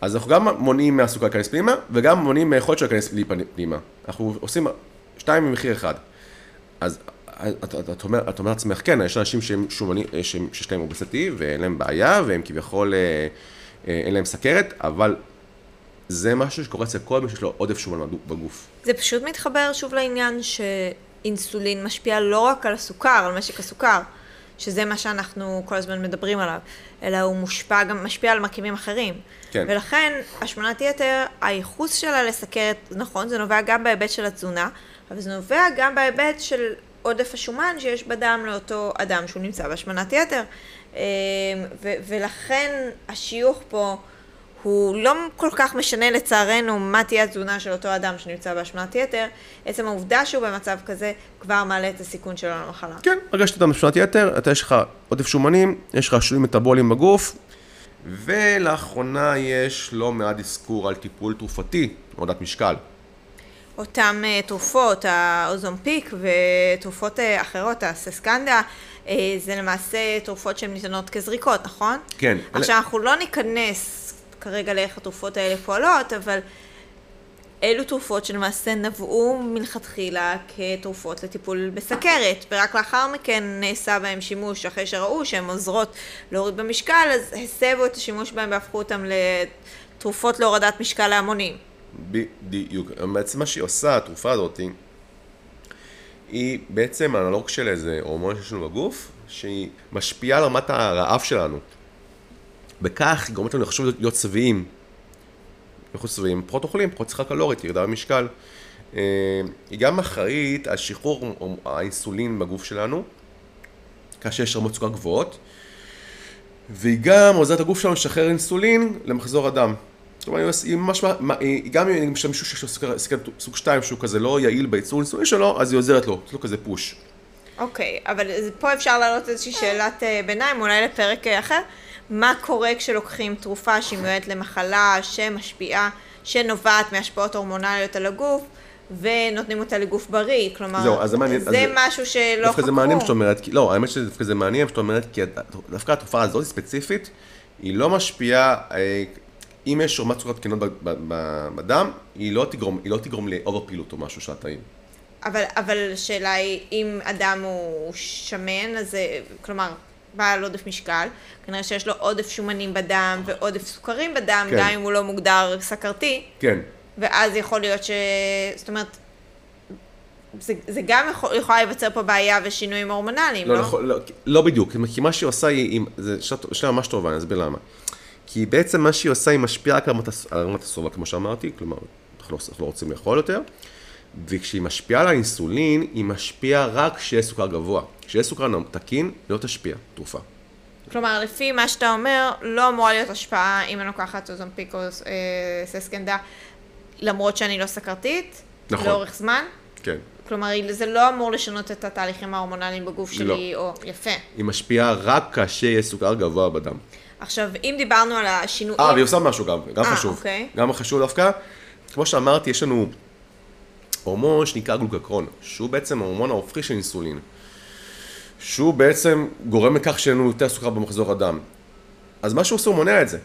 אז אנחנו גם מונעים מהסוכר להיכנס פנימה, וגם מונעים מהיכולת שלו להיכנס פנימה. אנחנו עושים שתיים ממחיר אחד. אז את, את, את, אומר, לעצמך, כן, יש אנשים שהם שומנים, שיש להם אובסטי ואין להם בעיה, והם כביכול, אה, אה, אין להם סכרת, אבל זה משהו שקורה אצל כל מי שיש לו עודף שומן בגוף. זה פשוט מתחבר שוב לעניין שאינסולין משפיע לא רק על הסוכר, על משק הסוכר, שזה מה שאנחנו כל הזמן מדברים עליו, אלא הוא מושפע גם, משפיע על מרכיבים אחרים. כן. ולכן, השמנת יתר, הייחוס שלה לסכרת, נכון, זה נובע גם בהיבט של התזונה, אבל זה נובע גם בהיבט של עודף השומן שיש בדם לאותו אדם שהוא נמצא בהשמנת יתר. ו- ולכן השיוך פה הוא לא כל כך משנה לצערנו מה תהיה התזונה של אותו אדם שנמצא בהשמנת יתר, עצם העובדה שהוא במצב כזה כבר מעלה את הסיכון שלו למחלה. כן, ברגע שאתה בהשמנת יתר, אתה יש לך עודף שומנים, יש לך שינויים מטאבוליים בגוף, ולאחרונה יש לא מעט אזכור על טיפול תרופתי, הורדת משקל. אותן uh, תרופות, האוזומפיק ותרופות uh, אחרות, הססקנדה, uh, זה למעשה תרופות שהן ניתנות כזריקות, נכון? כן. עכשיו, אלה... אנחנו לא ניכנס כרגע לאיך התרופות האלה פועלות, אבל אלו תרופות שלמעשה נבעו מלכתחילה כתרופות לטיפול בסכרת, ורק לאחר מכן נעשה בהם שימוש אחרי שראו שהן עוזרות להוריד במשקל, אז הסבו את השימוש בהם והפכו אותם לתרופות להורדת משקל להמונים. בדיוק. בעצם מה שהיא עושה, התרופה הזאת, היא בעצם אנלוג של איזה הורמון שיש לנו בגוף, שהיא משפיעה על רמת הרעב שלנו. בכך היא גורמת לנו לחשוב להיות שבעים. אנחנו שבעים, פחות אוכלים, פחות צריכה קלורית, ירידה במשקל. אה, היא גם אחראית על שחרור האינסולין בגוף שלנו, כאשר יש רמות סוכר גבוהות, והיא גם עוזרת לגוף שלנו לשחרר אינסולין למחזור הדם. זאת אומרת, היא ממש, גם אם יש מישהו שיש לו סוג 2 שהוא כזה לא יעיל בייצור אינסולין שלו, אז היא עוזרת לו, יש לו כזה פוש. אוקיי, okay, אבל פה אפשר להעלות איזושהי שאלת אה, ביניים, אולי לפרק אה, אחר. מה קורה כשלוקחים תרופה שהיא מיועדת למחלה שמשפיעה, שנובעת מהשפעות הורמונליות על הגוף, ונותנים אותה לגוף בריא, כלומר, זהו, אז זה, מעניין, זה אז משהו שלא חקרו. דווקא זה מעניין שאת אומרת, לא, האמת שדווקא זה מעניין שאת אומרת, כי דווקא התרופה הזאת ספציפית, היא לא משפיעה, אה, אם יש רמת סוכר תקינות בדם, היא לא תגרום, היא לא תגרום לאובר פעילות או משהו של התאים. אבל, אבל השאלה היא, אם אדם הוא שמן, אז זה, כלומר, בעל עודף משקל, כנראה שיש לו עודף שומנים בדם ועודף סוכרים בדם, כן. גם אם הוא לא מוגדר סכרתי, כן, ואז יכול להיות ש... זאת אומרת, זה, זה גם יכול, יכולה להיווצר פה בעיה ושינויים הורמונליים, לא? לא, נכון, לא, לא בדיוק, כי מה שהיא עושה היא, זה שאלה- ממש טובה, אני אסביר למה. כי בעצם מה שהיא עושה, היא משפיעה רק על רמת הסובה, כמו שאמרתי, כלומר, אנחנו לא, אנחנו לא רוצים לאכול יותר, וכשהיא משפיעה על האינסולין, היא משפיעה רק כשיש סוכר גבוה. כשיש סוכר תקין, לא תשפיע, תרופה. כלומר, לפי מה שאתה אומר, לא אמורה להיות השפעה אם אני לוקחת אוזמפיק או אה, ססקנדה, למרות שאני לא סכרתית, נכון. לאורך זמן. כן. כלומר, זה לא אמור לשנות את התהליכים ההורמונליים בגוף שלי, לא. או... יפה. היא משפיעה רק כאשר יש סוכר גבוה בדם. עכשיו, אם דיברנו על השינויים... אה, והיא עושה משהו גם, גם אה, חשוב. אוקיי. גם חשוב דווקא. כמו שאמרתי, יש לנו הורמון שנקרא גלוקקרון, שהוא בעצם ההורמון ההופכי של אינסולין. שהוא בעצם גורם לכך שיהיה לנו יותר סוכר במחזור הדם. אז מה שהוא עושה, הוא מונע את זה.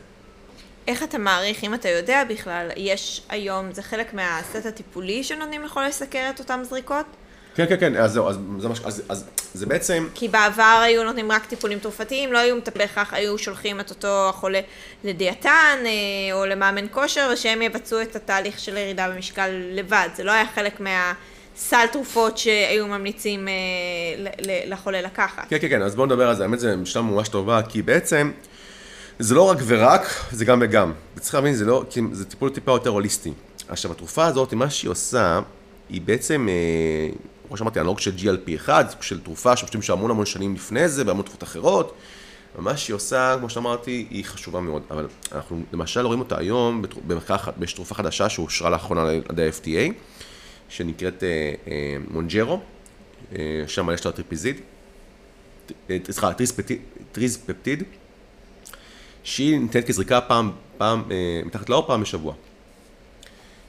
איך אתה מעריך, אם אתה יודע בכלל, יש היום, זה חלק מהסט הטיפולי שנותנים לחולי סכרת, אותם זריקות? כן, כן, כן, אז זהו, אז זה, מש... אז, אז זה בעצם, כי בעבר היו נותנים רק טיפולים תרופתיים, לא היו בהכרח, היו שולחים את אותו החולה לדיאטן אה, או למאמן כושר, ושהם יבצעו את התהליך של הירידה במשקל לבד. זה לא היה חלק מהסל תרופות שהיו ממליצים אה, ל- ל- לחולה לקחת. כן, כן, כן, אז בואו נדבר על זה, האמת זה שאלה ממש טובה, כי בעצם זה לא רק ורק, זה גם וגם. וצריך להבין, זה לא, כי זה טיפול טיפה יותר הוליסטי. עכשיו, התרופה הזאת, מה שהיא עושה, היא בעצם, אה, כמו שאמרתי, אנלוג של GLP-1, סוג של תרופה שמשתמשים שם המון שנים לפני זה, בהמון תרופות אחרות. ומה שהיא עושה, כמו שאמרתי, היא חשובה מאוד. אבל אנחנו למשל רואים אותה היום יש תרופה חדשה שאושרה לאחרונה על ידי ה-FDA, שנקראת אה, אה, מונג'רו, אה, שם יש לה טירזפיד, סליחה, טירזפטיד, שהיא ניתנת כזריקה פעם, פעם, מתחת לאור פעם בשבוע.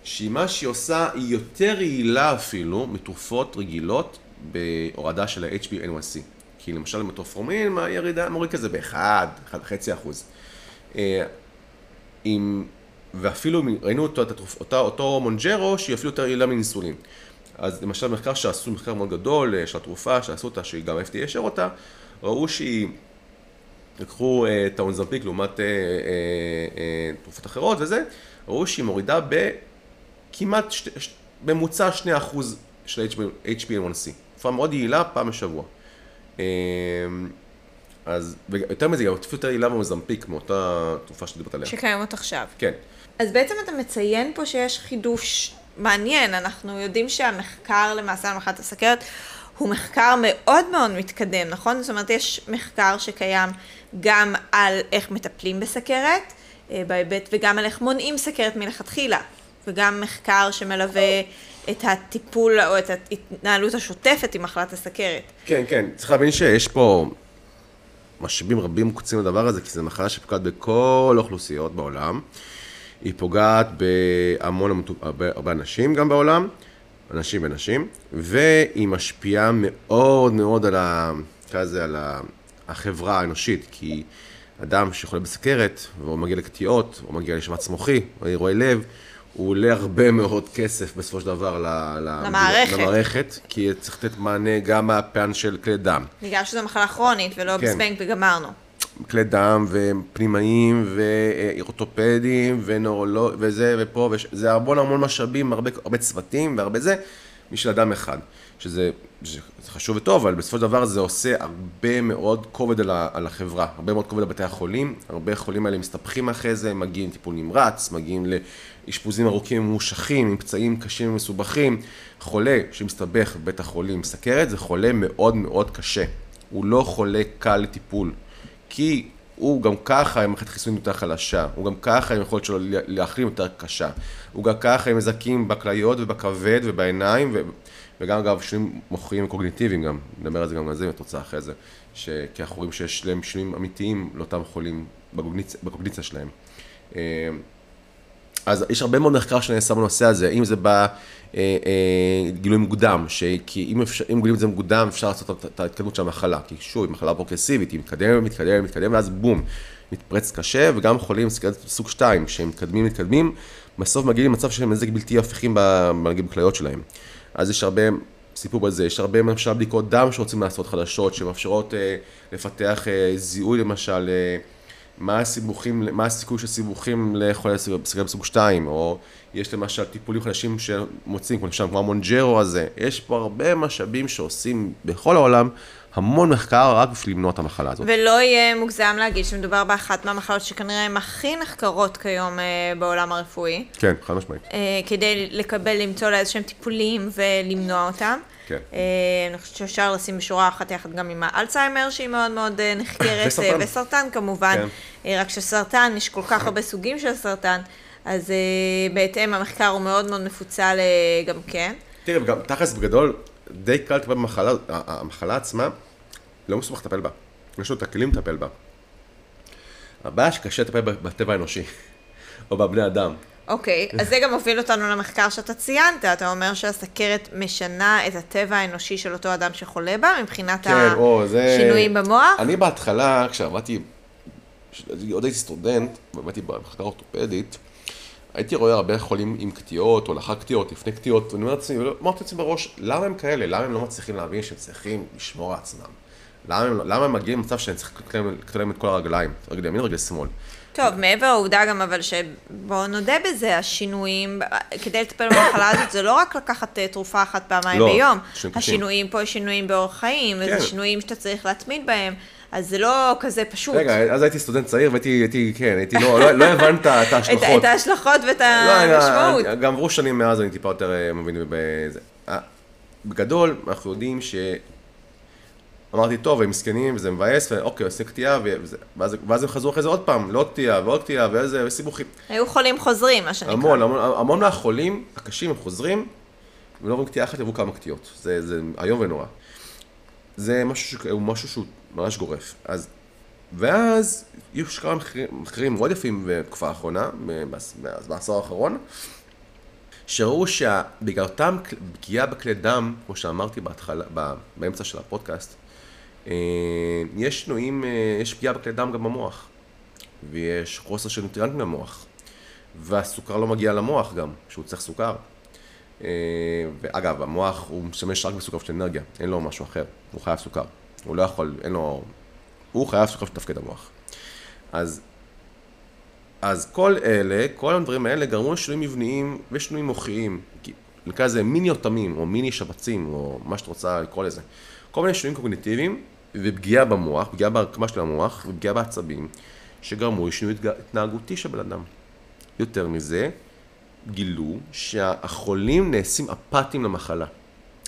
שהיא מה שהיא עושה, היא יותר יעילה אפילו מתרופות רגילות בהורדה של ה-HbA1c. כי למשל מטופורמין, הירידה מוריד כזה ב-1, 1.5 אחוז. אה, עם, ואפילו ראינו אותו, אותה, אותו מונג'רו, שהיא אפילו יותר יעילה מאינסולין. אז למשל מחקר שעשו, מחקר מאוד גדול אה, של התרופה, שעשו אותה, שהיא גם ה-FDA אישר אותה, ראו שהיא, לקחו אה, את האונזמפיק לעומת תרופות אחרות וזה, ראו שהיא מורידה בכמעט, שתי, ש, ממוצע 2% של HbA1c. תרופה מאוד יעילה, פעם בשבוע. אה, אז, ויותר מזה, היא אפילו יותר יעילה במוזמפיק, מאותה תרופה שדיברת עליה. שקיימות עכשיו. כן. אז בעצם אתה מציין פה שיש חידוש מעניין, אנחנו יודעים שהמחקר למעשה על מחלת הסכרת הוא מחקר מאוד מאוד מתקדם, נכון? זאת אומרת, יש מחקר שקיים גם על איך מטפלים בסכרת, אה, בהיבט, וגם על איך מונעים סכרת מלכתחילה, וגם מחקר שמלווה את הטיפול או את ההתנהלות השוטפת עם מחלת הסכרת. כן, כן, צריך להבין שיש פה משאבים רבים מוקצים לדבר הזה, כי זו מחלה שפוגעת בכל האוכלוסיות בעולם. היא פוגעת בהמון, הרבה, אנשים גם בעולם, אנשים ונשים, והיא משפיעה מאוד מאוד על, ה, לזה, על ה, החברה האנושית, כי אדם שחולה בסכרת, והוא מגיע לקטיעות, או מגיע לשבץ מוחי, או אירועי לב, הוא עולה הרבה מאוד כסף בסופו של דבר למערכת. למערכת, כי צריך לתת מענה גם מהפן של כלי דם. בגלל שזו מחלה כרונית ולא כן. בזבנג וגמרנו. כלי דם ופנימאים ואורתופדים ונורולוג וזה ופה, וש... זה המון המון משאבים, הרבה, הרבה צוותים והרבה זה, בשביל אדם אחד. שזה, שזה חשוב וטוב, אבל בסופו של דבר זה עושה הרבה מאוד כובד על, ה, על החברה, הרבה מאוד כובד על בתי החולים, הרבה חולים האלה מסתבכים אחרי זה, מגיעים טיפול נמרץ, מגיעים לאשפוזים ארוכים ממושכים, עם פצעים קשים ומסובכים. חולה שמסתבך בבית החולים עם סכרת זה חולה מאוד מאוד קשה. הוא לא חולה קל לטיפול. כי הוא גם ככה עם מערכת חיסון יותר חלשה, הוא גם ככה עם יכולת שלו להחלים יותר קשה, הוא גם ככה עם נזקים בכליות ובכבד ובעיניים, ו... וגם אגב שינויים מוחיים וקוגניטיביים גם, נדבר על זה גם על זה אם את רוצה אחרי זה, ש... כי אנחנו רואים שיש להם שינויים אמיתיים לאותם חולים בקוגניציה, בקוגניציה שלהם. אה, אז יש הרבה מאוד מחקר שנעשה בנושא הזה, אם זה בגילוי מוקדם, ש... כי אם, אפשר, אם גילויים את זה מוקדם, אפשר לעשות את- ההתקדמות של המחלה, כי שוב, היא מחלה פרוגרסיבית, היא מתקדמת, מתקדמת, מתקדמת, ואז בום, מתפרץ קשה, וגם חולים סוג 2, שהם מתקדמים, מתקדמים, בסוף מגיעים למצב שהם נזק בלתי הפיכים ב- נגיד בכליות שלהם. אז יש הרבה סיפור בזה, יש הרבה למשל בדיקות דם שרוצים לעשות חדשות, שמאפשרות אה, לפתח אה, זיהוי למשל, אה, מה הסיבוכים, מה הסיכוי של סיבוכים לחולי סגר בסוג 2, או יש למשל טיפולים חדשים שמוצאים, כמו למשל כמו המונג'רו הזה, יש פה הרבה משאבים שעושים בכל העולם המון מחקר רק בשביל למנוע את המחלה הזאת. ולא יהיה מוגזם להגיד שמדובר באחת מהמחלות שכנראה הן הכי נחקרות כיום אה, בעולם הרפואי. כן, חד משמעית. אה, כדי לקבל, למצוא לה איזשהם טיפולים ולמנוע אותם. כן. אה, אני חושבת שאפשר לשים בשורה אחת יחד גם עם האלצהיימר, שהיא מאוד מאוד נחקרת. וסרטן. וסרטן כמובן. כן. רק שסרטן, יש כל כך הרבה סוגים של סרטן, אז בהתאם המחקר הוא מאוד מאוד מפוצל גם כן. תראה, וגם תכלס בגדול, די קל לטפל במחלה, המחלה עצמה, לא מסובך לטפל בה. יש לו את הכלים לטפל בה. הבעיה שקשה לטפל בטבע האנושי, או בבני אדם. אוקיי, אז זה גם מוביל אותנו למחקר שאתה ציינת. אתה אומר שהסכרת משנה את הטבע האנושי של אותו אדם שחולה בה, מבחינת כן, או, זה... השינויים במוח? אני בהתחלה, כשעבדתי, עוד הייתי סטודנט, ועבדתי במחקר אורתופדית, הייתי רואה הרבה חולים עם קטיעות, או לאחר קטיעות, לפני קטיעות, ואני אומר לעצמי, אמרתי לעצמי בראש, למה הם כאלה? למה הם לא מצליחים להבין שהם צריכים לשמור על עצמם? למה הם, למה הם מגיעים למצב שאני צריך לקטוע להם- את כל הרגליים? רגל ימין, רגל שמאל. טוב, מעבר לעובדה גם, אבל שבואו נודה בזה, השינויים, כדי לטפל במחלה הזאת, זה לא רק לקחת אה, תרופה אחת פעמיים לא, ביום. שינויים. השינויים פה שינויים באורח חיים, וזה כן. שינויים שאתה צריך להתמיד בהם, אז זה לא כזה פשוט. רגע, אז הייתי סטודנט צעיר, והייתי, הייתי, כן, הייתי לא, לא, לא הבנת את את, ההשלכות. את ההשלכות ואת לא, המשמעות. אני- גם עברו שנים מאז, אני טיפה יותר אה, מבין בזה. אה, בגדול, אנחנו יודעים ש... אמרתי, טוב, הם מסכנים, וזה מבאס, ואוקיי, עושים קטיעה, ואז, ואז הם חזרו אחרי זה עוד פעם, לעוד קטיעה, ועוד קטיעה, ואיזה סיבוכים. היו חולים חוזרים, מה שנקרא. המון, המון, המון מהחולים הקשים הם חוזרים, ולא עוברים קטיעה אחת, עברו כמה קטיעות. זה, זה איום ונורא. זה משהו, משהו שהוא ממש גורף. אז, ואז יש כמה מחקרים, מחקרים מאוד יפים בתקופה האחרונה, בעשור האחרון, שראו שבגלל אותם פגיעה בכלי דם, כמו שאמרתי בהתחלה, באמצע של הפודקאסט, אה, יש שינויים, אה, יש פגיעה בכלי דם גם במוח, ויש חוסר של נוטריאנטים במוח, והסוכר לא מגיע למוח גם, שהוא צריך סוכר. אה, ואגב, המוח הוא משתמש רק בסוכר של אנרגיה, אין לו משהו אחר, הוא חייב סוכר. הוא לא יכול, אין לו... הוא חייב סוכר שתפקד המוח. אז, אז כל אלה, כל הדברים האלה גרמו לשינויים מבניים ושינויים מוחיים. נקרא לזה מיני יותמים, או מיני שבצים, או מה שאת רוצה לקרוא לזה. כל מיני שינויים קוגניטיביים, ופגיעה במוח, פגיעה בהרקמה של המוח, ופגיעה בעצבים, שגרמו לשינוי התנהגותי של בן אדם. יותר מזה, גילו שהחולים נעשים אפאתיים למחלה.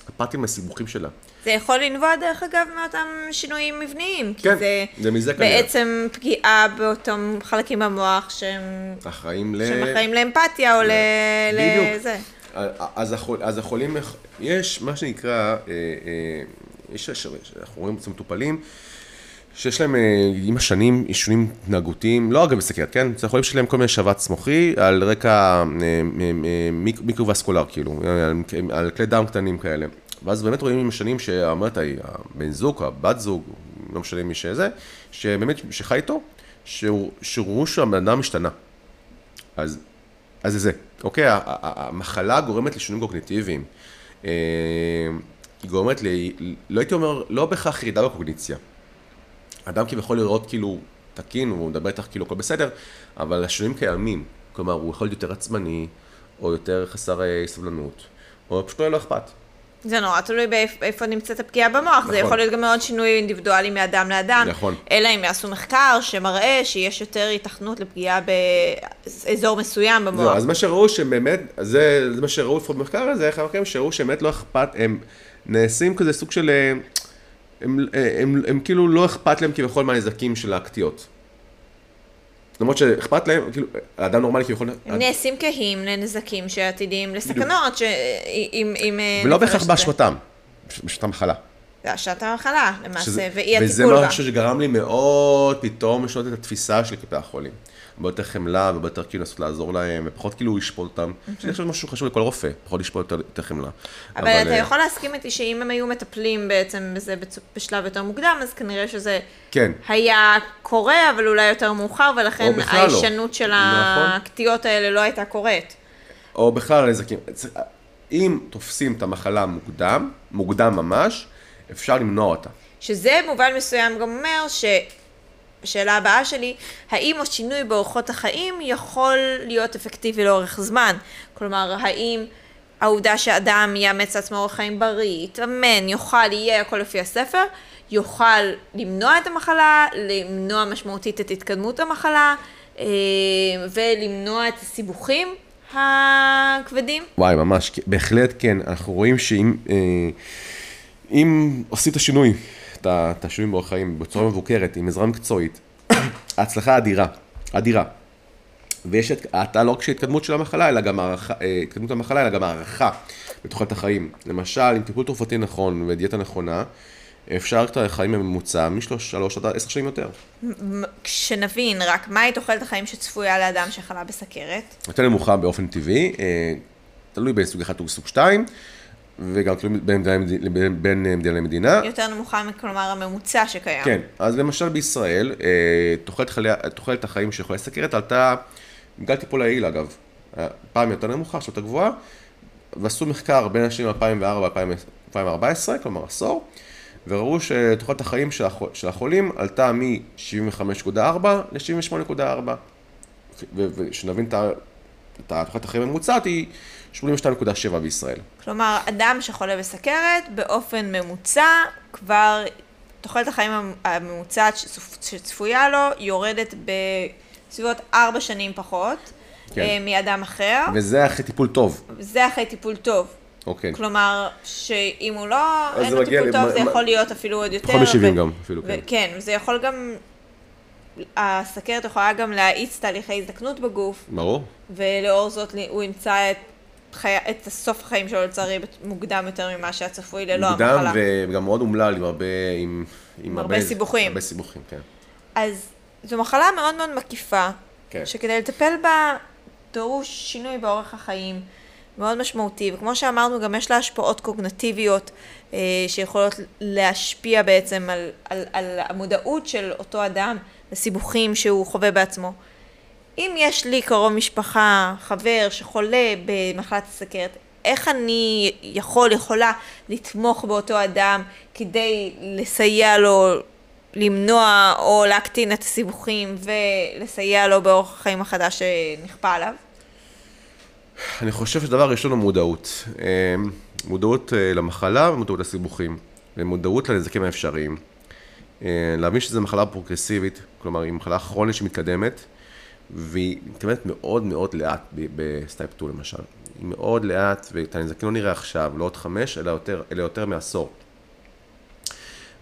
אפאתיים לסיבוכים שלה. זה יכול לנבוע, דרך אגב, מאותם שינויים מבניים. כי כן, זה זה מזה כנראה. בעצם פגיעה באותם חלקים במוח שהם, אחראים ל... שהם אחראים לאמפתיה או ל... לזה. אז, החול, אז החולים, יש מה שנקרא, אה, אה, יש, יש, אנחנו רואים אצל מטופלים, שיש להם אה, עם השנים עישונים התנהגותיים, לא אגב בסכרת, כן? זה חולים שיש להם כל מיני שבץ מוחי על רקע אה, אה, מיק, מיקרו-וסקולר, כאילו, על, על כלי דם קטנים כאלה. ואז באמת רואים עם השנים שאמרת, הבן זוג, הבת זוג, לא משנה מי שזה, שבאמת, שחי איתו, שראו שהבן אדם השתנה. אז, אז זה זה, אוקיי? המחלה גורמת לשינויים קוגניטיביים. אה, היא גורמת ל... לא הייתי אומר, לא בהכרח ירידה בקוגניציה. אדם כביכול לראות כאילו תקין, הוא מדבר איתך כאילו הכל בסדר, אבל השינויים קיימים. כלומר, הוא יכול להיות יותר עצמני, או יותר חסר אה, סבלנות, או פשוט לא יהיה לו אכפת. זה נורא תלוי באיפ- איפה נמצאת הפגיעה במוח. זה נכון. יכול להיות גם מאוד שינוי אינדיבידואלי מאדם לאדם. נכון. אלא אם יעשו מחקר שמראה שיש יותר היתכנות לפגיעה באזור מסוים במוח. זהו, אז מה שראו שבאמת, זה, זה מה שראו לפחות במחקר הזה, איך הם שראו שבאמת לא אכפת, הם נעשים כזה סוג של, אה, הם, הם, הם, הם כאילו לא אכפת להם כביכול מהנזקים של הקטיעות. למרות שאכפת להם, כאילו, האדם נורמלי כביכול... הם נעשים כהים לנזקים שעתידיים לסכנות, שאם... אם, אה, ולא בהכרח. באשמתם, באשמתם מחלה. זה אשת המחלה, למעשה, ואי וזה הטיפול בה. משהו שגרם לי מאוד פתאום לשנות את התפיסה שלי כלפי החולים. הרבה יותר חמלה, והרבה יותר כאילו לנסות לעזור להם, ופחות כאילו לשפוט אותם. שאני חושב משהו חשוב לכל רופא, פחות לשפוט יותר, חמלה. אבל אתה אה, יכול להסכים איתי שאם הם היו מטפלים בעצם בזה בשלב יותר מוקדם, אז כנראה שזה כן. היה קורה, אבל אולי יותר מאוחר, ולכן לא. ההישנות של נכון. הקטיעות האלה לא הייתה קורית. או בכלל הנזקים. אם תופסים את המחלה מוקדם, מוקדם ממש, אפשר למנוע אותה. שזה במובן מסוים גם אומר ש... השאלה הבאה שלי, האם השינוי באורחות החיים יכול להיות אפקטיבי לאורך זמן? כלומר, האם העובדה שאדם יאמץ לעצמו אורח חיים בריא, יתאמן, יאכל, יהיה הכל לפי הספר, יוכל למנוע את המחלה, למנוע משמעותית את התקדמות המחלה, אה, ולמנוע את הסיבוכים הכבדים? וואי, ממש, בהחלט כן. אנחנו רואים שאם אה, אם עושים את השינוי, את השינוי באורח חיים בצורה מבוקרת, עם עזרה מקצועית, ההצלחה אדירה, אדירה. ויש את, אתה לא רק שהתקדמות של המחלה, אלא גם הערכה, אה, התקדמות המחלה, אלא גם הערכה בתוחלת החיים. למשל, עם טיפול תרופתי נכון ודיאטה נכונה, אפשר את החיים בממוצע משלוש עד עשר שנים יותר. כשנבין רק מהי תוחלת החיים שצפויה לאדם שחלה בסכרת? יותר נמוכה באופן טבעי, אה, תלוי בין סוג אחד וסוג שתיים. וגם תלוי בין מדינה למדינה. יותר נמוכה, כלומר הממוצע שקיים. כן, אז למשל בישראל, אה, תוחלת, חלי, תוחלת החיים של חולי סכרת עלתה בגלל טיפול היעיל אגב. פעם יותר נמוכה, עכשיו יותר גבוהה, ועשו מחקר בין השנים 2004 ל-2014, כלומר עשור, וראו שתוחלת החיים של, החול, של החולים עלתה מ-75.4 ל-78.4. ושנבין את תוחלת החיים הממוצעת היא 82.7 בישראל. כלומר, אדם שחולה בסכרת, באופן ממוצע, כבר תוחלת החיים הממוצעת שצפויה לו יורדת בסביבות 4 שנים פחות כן. אה, מאדם אחר. וזה אחרי טיפול טוב. זה אחרי טיפול טוב. אוקיי. כלומר, שאם הוא לא, אין לו טיפול טוב, זה יכול להיות אפילו עוד יותר. יכול ב-70 גם, אפילו, כן. כן, זה יכול גם, הסכרת יכולה גם להאיץ תהליכי הזדקנות בגוף. ברור. ולאור זאת הוא ימצא את חי... את סוף החיים שלו לצערי מוקדם יותר ממה שהיה צפוי ללא מוקדם המחלה. מוקדם וגם מאוד אומלל עם הרבה, עם, עם הרבה, הרבה סיבוכים. הרבה סיבוכים, כן. אז זו מחלה מאוד מאוד מקיפה, כן. שכדי לטפל בה דרוש שינוי באורך החיים מאוד משמעותי, וכמו שאמרנו גם יש לה השפעות קוגנטיביות אה, שיכולות להשפיע בעצם על, על, על המודעות של אותו אדם לסיבוכים שהוא חווה בעצמו. אם יש לי קרוב משפחה, חבר שחולה במחלת הסכרת, איך אני יכול, יכולה לתמוך באותו אדם כדי לסייע לו למנוע או להקטין את הסיבוכים ולסייע לו באורח החיים החדש שנכפה עליו? אני חושב שדבר ראשון הוא מודעות. אה, מודעות אה, למחלה ומודעות לסיבוכים, ומודעות לנזקים האפשריים. אה, להבין שזו מחלה פרוגרסיבית, כלומר היא מחלה כרונית שמתקדמת, והיא מתקדמת מאוד מאוד לאט ב type 2 למשל. היא מאוד לאט, ואת הנזקים לא נראה עכשיו, לא עוד חמש, אלא יותר, אלא יותר מעשור.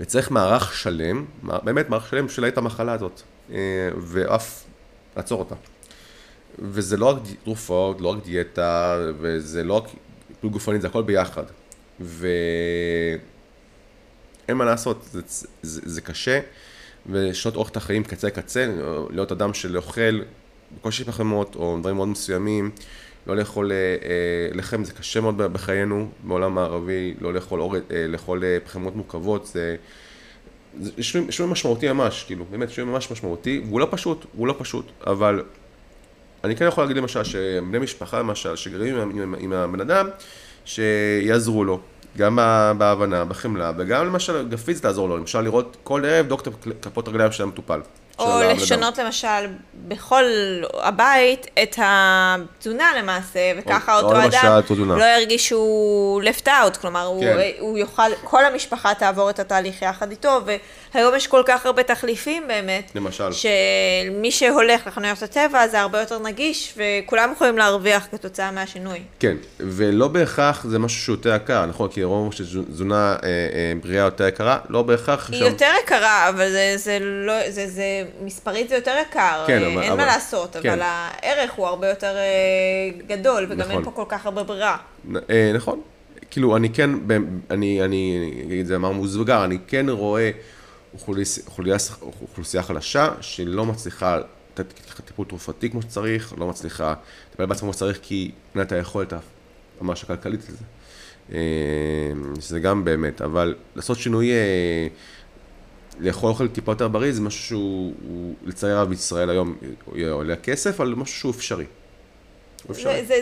וצריך מערך שלם, באמת מערך שלם של את המחלה הזאת, אה, ואף לעצור אותה. וזה לא רק תרופות, לא רק דיאטה, וזה לא רק טיפול גופני, זה הכל ביחד. ואין מה לעשות, זה, זה, זה קשה. ולשנות אורך את החיים קצה לקצה, להיות אדם שאוכל בקושי פחמות או דברים מאוד מסוימים, לא לאכול אה, אה, לחם זה קשה מאוד בחיינו בעולם הערבי, לא לאכול, אור, אה, לאכול פחמות מורכבות, זה, זה שינוי משמעותי ממש, כאילו, באמת שינוי ממש משמעותי, והוא לא פשוט, הוא לא פשוט, אבל אני כן יכול להגיד למשל שבני משפחה למשל, שגרים עם, עם, עם הבן אדם, שיעזרו לו. גם בהבנה, בחמלה, וגם למשל, גם פיזית לעזור לו, למשל לראות כל ערב דוקטור כפות רגליים של המטופל. או לשנות למשל בכל הבית את התזונה למעשה, וככה או, אותו או אדם לא ירגיש שהוא left out, כלומר כן. הוא, הוא יוכל, כל המשפחה תעבור את התהליך יחד איתו, והיום יש כל כך הרבה תחליפים באמת, למשל, שמי שהולך לחנויות הטבע זה הרבה יותר נגיש, וכולם יכולים להרוויח כתוצאה מהשינוי. כן, ולא בהכרח זה משהו שהוא יותר יקר, נכון? כי רוב שתזונה אה, אה, בריאה יותר יקרה, לא בהכרח... היא שם... יותר יקרה, אבל זה, זה לא, זה, זה מספרית זה יותר יקר, כן, אין אבל, מה לעשות, כן. אבל הערך הוא הרבה יותר אה, גדול, וגם נכון. אין פה כל כך הרבה ברירה. אה, נכון. כאילו, אני כן, אני, אני אגיד את זה אמר מוסבגר, אני כן רואה אוכלוסייה, אוכלוסייה חלשה שלא מצליחה לתת טיפול תרופתי כמו שצריך, לא מצליחה לטפל בעצמה כמו שצריך, כי אין את היכולת ממש הכלכלית לזה. אה, שזה גם באמת, אבל לעשות שינוי לאכול אוכל טיפה יותר בריא זה משהו שהוא, לצערי הרב בישראל היום עולה כסף, אבל משהו שהוא אפשרי.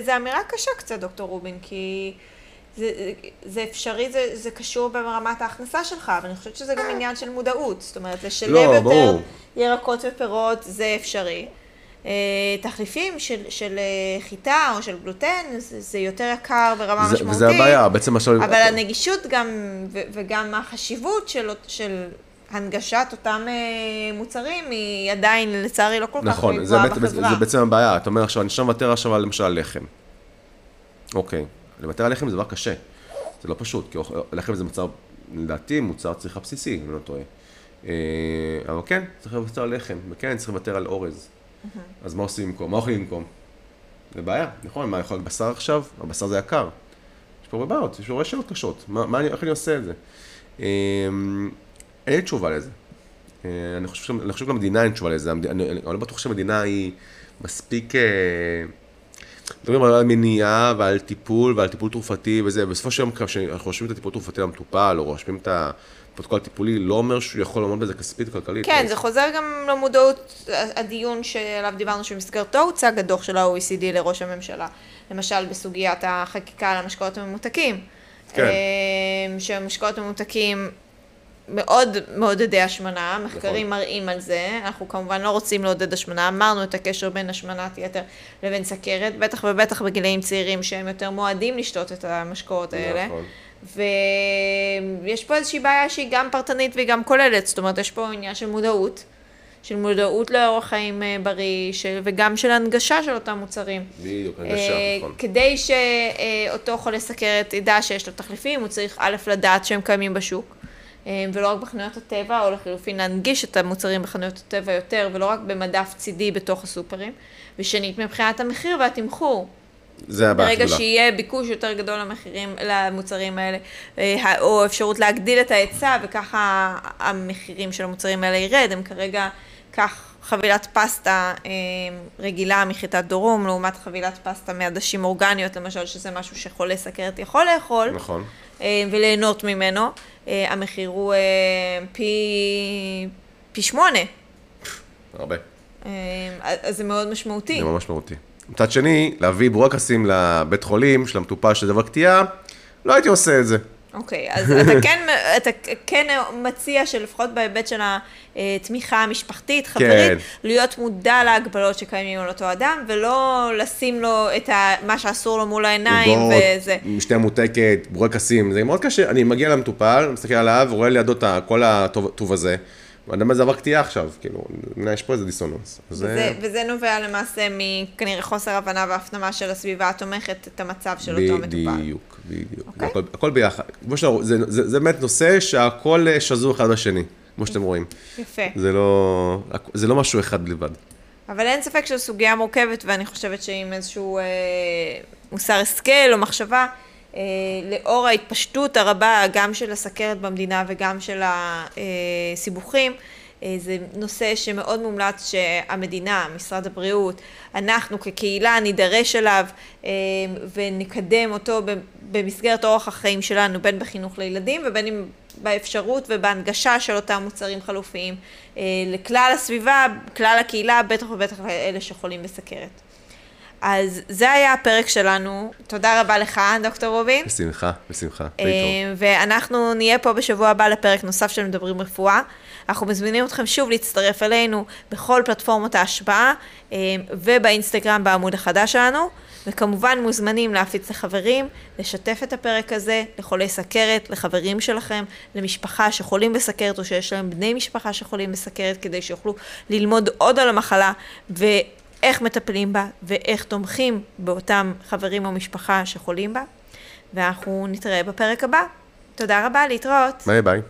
זה, אמירה קשה קצת, דוקטור רובין, כי זה, זה אפשרי, זה, זה קשור ברמת ההכנסה שלך, אבל אני חושבת שזה גם עניין של מודעות. זאת אומרת, לשלם לא, יותר ברור. ירקות ופירות זה אפשרי. אה, תחליפים של, של אה, חיטה או של גלוטן, זה, זה יותר יקר ברמה זה- משמעותית. וזה הבעיה, בעצם עכשיו... אבל הנגישות גם, ו- וגם החשיבות של, של הנגשת אותם אה, מוצרים היא עדיין, לצערי, לא כל כך נכון, זה, גבוהה בחברה. זה בעצם הבעיה. אתה אומר עכשיו, אני עכשיו מוותר עכשיו על למשל על לחם. אוקיי, לוותר על לחם זה דבר קשה. זה לא פשוט, כי לחם זה מוצר, לדעתי, מוצר צריכה בסיסי, אם אני לא טועה. אה, אבל כן, צריך לוותר על לחם, וכן, צריך לוותר על אורז. אז מה עושים במקום? מה אוכלים במקום? זה בעיה, נכון? מה, יכול להיות בשר עכשיו? הבשר זה יקר. יש פה הרבה בעיות, יש פה הרבה שאלות קשות. מה, מה אני, איך אני עושה את זה? אין לי תשובה לזה. אה, אני חושב, אני חושב שגם למדינה אין תשובה לזה. אני, אני, אני לא בטוח שהמדינה היא מספיק... אה, מדברים על מניעה ועל טיפול ועל טיפול תרופתי וזה, בסופו של יום כשאנחנו רושמים את הטיפול התרופתי למטופל או רושמים את הפרוטוקול הטיפולי, לא אומר שהוא יכול לעמוד בזה כספית וכלכלית. כן, זה חוזר גם למודעות הדיון שעליו דיברנו שבמסגרתו הוצג הדוח של ה-OECD לראש הממשלה. למשל בסוגיית החקיקה על המשקאות הממותקים. כן. אה, שהמשקאות הממותקים מאוד מעודדי השמנה, מחקרים מראים על זה, אנחנו כמובן לא רוצים לעודד השמנה, אמרנו את הקשר בין השמנת יתר לבין סכרת, בטח ובטח בגילאים צעירים שהם יותר מועדים לשתות את המשקאות האלה. נכון. ויש פה איזושהי בעיה שהיא גם פרטנית והיא גם כוללת, זאת אומרת, יש פה עניין של מודעות, של מודעות לאורח חיים אה, בריא, של, וגם של הנגשה של אותם מוצרים. בדיוק, הנגשה, אה, נכון. כדי שאותו חולה סכרת ידע שיש לו תחליפים, הוא צריך א', לדעת שהם קיימים בשוק, אה, ולא רק בחנויות הטבע, או לחילופין להנגיש את המוצרים בחנויות הטבע יותר, ולא רק במדף צידי בתוך הסופרים. ושנית, מבחינת המחיר והתמחור. זה הבעיה ברגע הגדולה. שיהיה ביקוש יותר גדול למחירים, למוצרים האלה, אה, או אפשרות להגדיל את ההיצע, וככה המחירים של המוצרים האלה ירד, הם כרגע, קח חבילת פסטה אה, רגילה מחיטת דורום, לעומת חבילת פסטה מעדשים אורגניות, למשל, שזה משהו שחולה סכרת יכול לאכול, נכון. אה, וליהנות ממנו. אה, המחיר הוא פי, פי שמונה, הרבה. אז זה מאוד משמעותי. זה ממש משמעותי. מצד שני, להביא בורקסים לבית חולים של המטופל של דבר קטיעה, לא הייתי עושה את זה. אוקיי, אז אתה כן, אתה כן מציע שלפחות בהיבט של התמיכה המשפחתית, חברית, להיות מודע להגבלות שקיימים על אותו אדם, ולא לשים לו את ה, מה שאסור לו מול העיניים, וזה. משתה ממותקת, בורקסים, זה מאוד קשה. אני מגיע למטופל, מסתכל עליו, ורואה לידו את כל הטוב הטוב הזה, ואני אומר, זה עבר קטיעה עכשיו, כאילו, אני- יש פה איזה דיסוננס. וזה, זה... וזה נובע למעשה מכנראה חוסר הבנה והפנמה של הסביבה התומכת את המצב של אותו מטופל. בדיוק, בדיוק. אוקיי. הכל, הכל ביחד. כמו שאתה רואה, זה, זה, זה באמת נושא שהכל אה, שזור אחד בשני, כמו שאתם רואים. יפה. זה לא, זה לא משהו אחד בלבד. אבל אין ספק שזו סוגיה מורכבת, ואני חושבת שעם איזשהו אה, מוסר השכל או מחשבה, לאור ההתפשטות הרבה גם של הסכרת במדינה וגם של הסיבוכים, אה, זה נושא שמאוד מומלץ שהמדינה, משרד הבריאות, אנחנו כקהילה נידרש אליו אה, ונקדם אותו במסגרת אורח החיים שלנו, בין בחינוך לילדים ובין אם באפשרות ובהנגשה של אותם מוצרים חלופיים אה, לכלל הסביבה, כלל הקהילה, בטח ובטח לאלה שחולים בסכרת. אז זה היה הפרק שלנו. תודה רבה לך, דוקטור רובין. בשמחה, בשמחה. אה. ואנחנו נהיה פה בשבוע הבא לפרק נוסף של מדברים רפואה. אנחנו מזמינים אתכם שוב להצטרף אלינו בכל פלטפורמות ההשפעה אה, ובאינסטגרם בעמוד החדש שלנו. וכמובן מוזמנים להפיץ לחברים, לשתף את הפרק הזה לחולי סכרת, לחברים שלכם, למשפחה שחולים בסכרת או שיש להם בני משפחה שחולים בסכרת, כדי שיוכלו ללמוד עוד על המחלה ואיך מטפלים בה ואיך תומכים באותם חברים או משפחה שחולים בה. ואנחנו נתראה בפרק הבא. תודה רבה, להתראות. ביי ביי.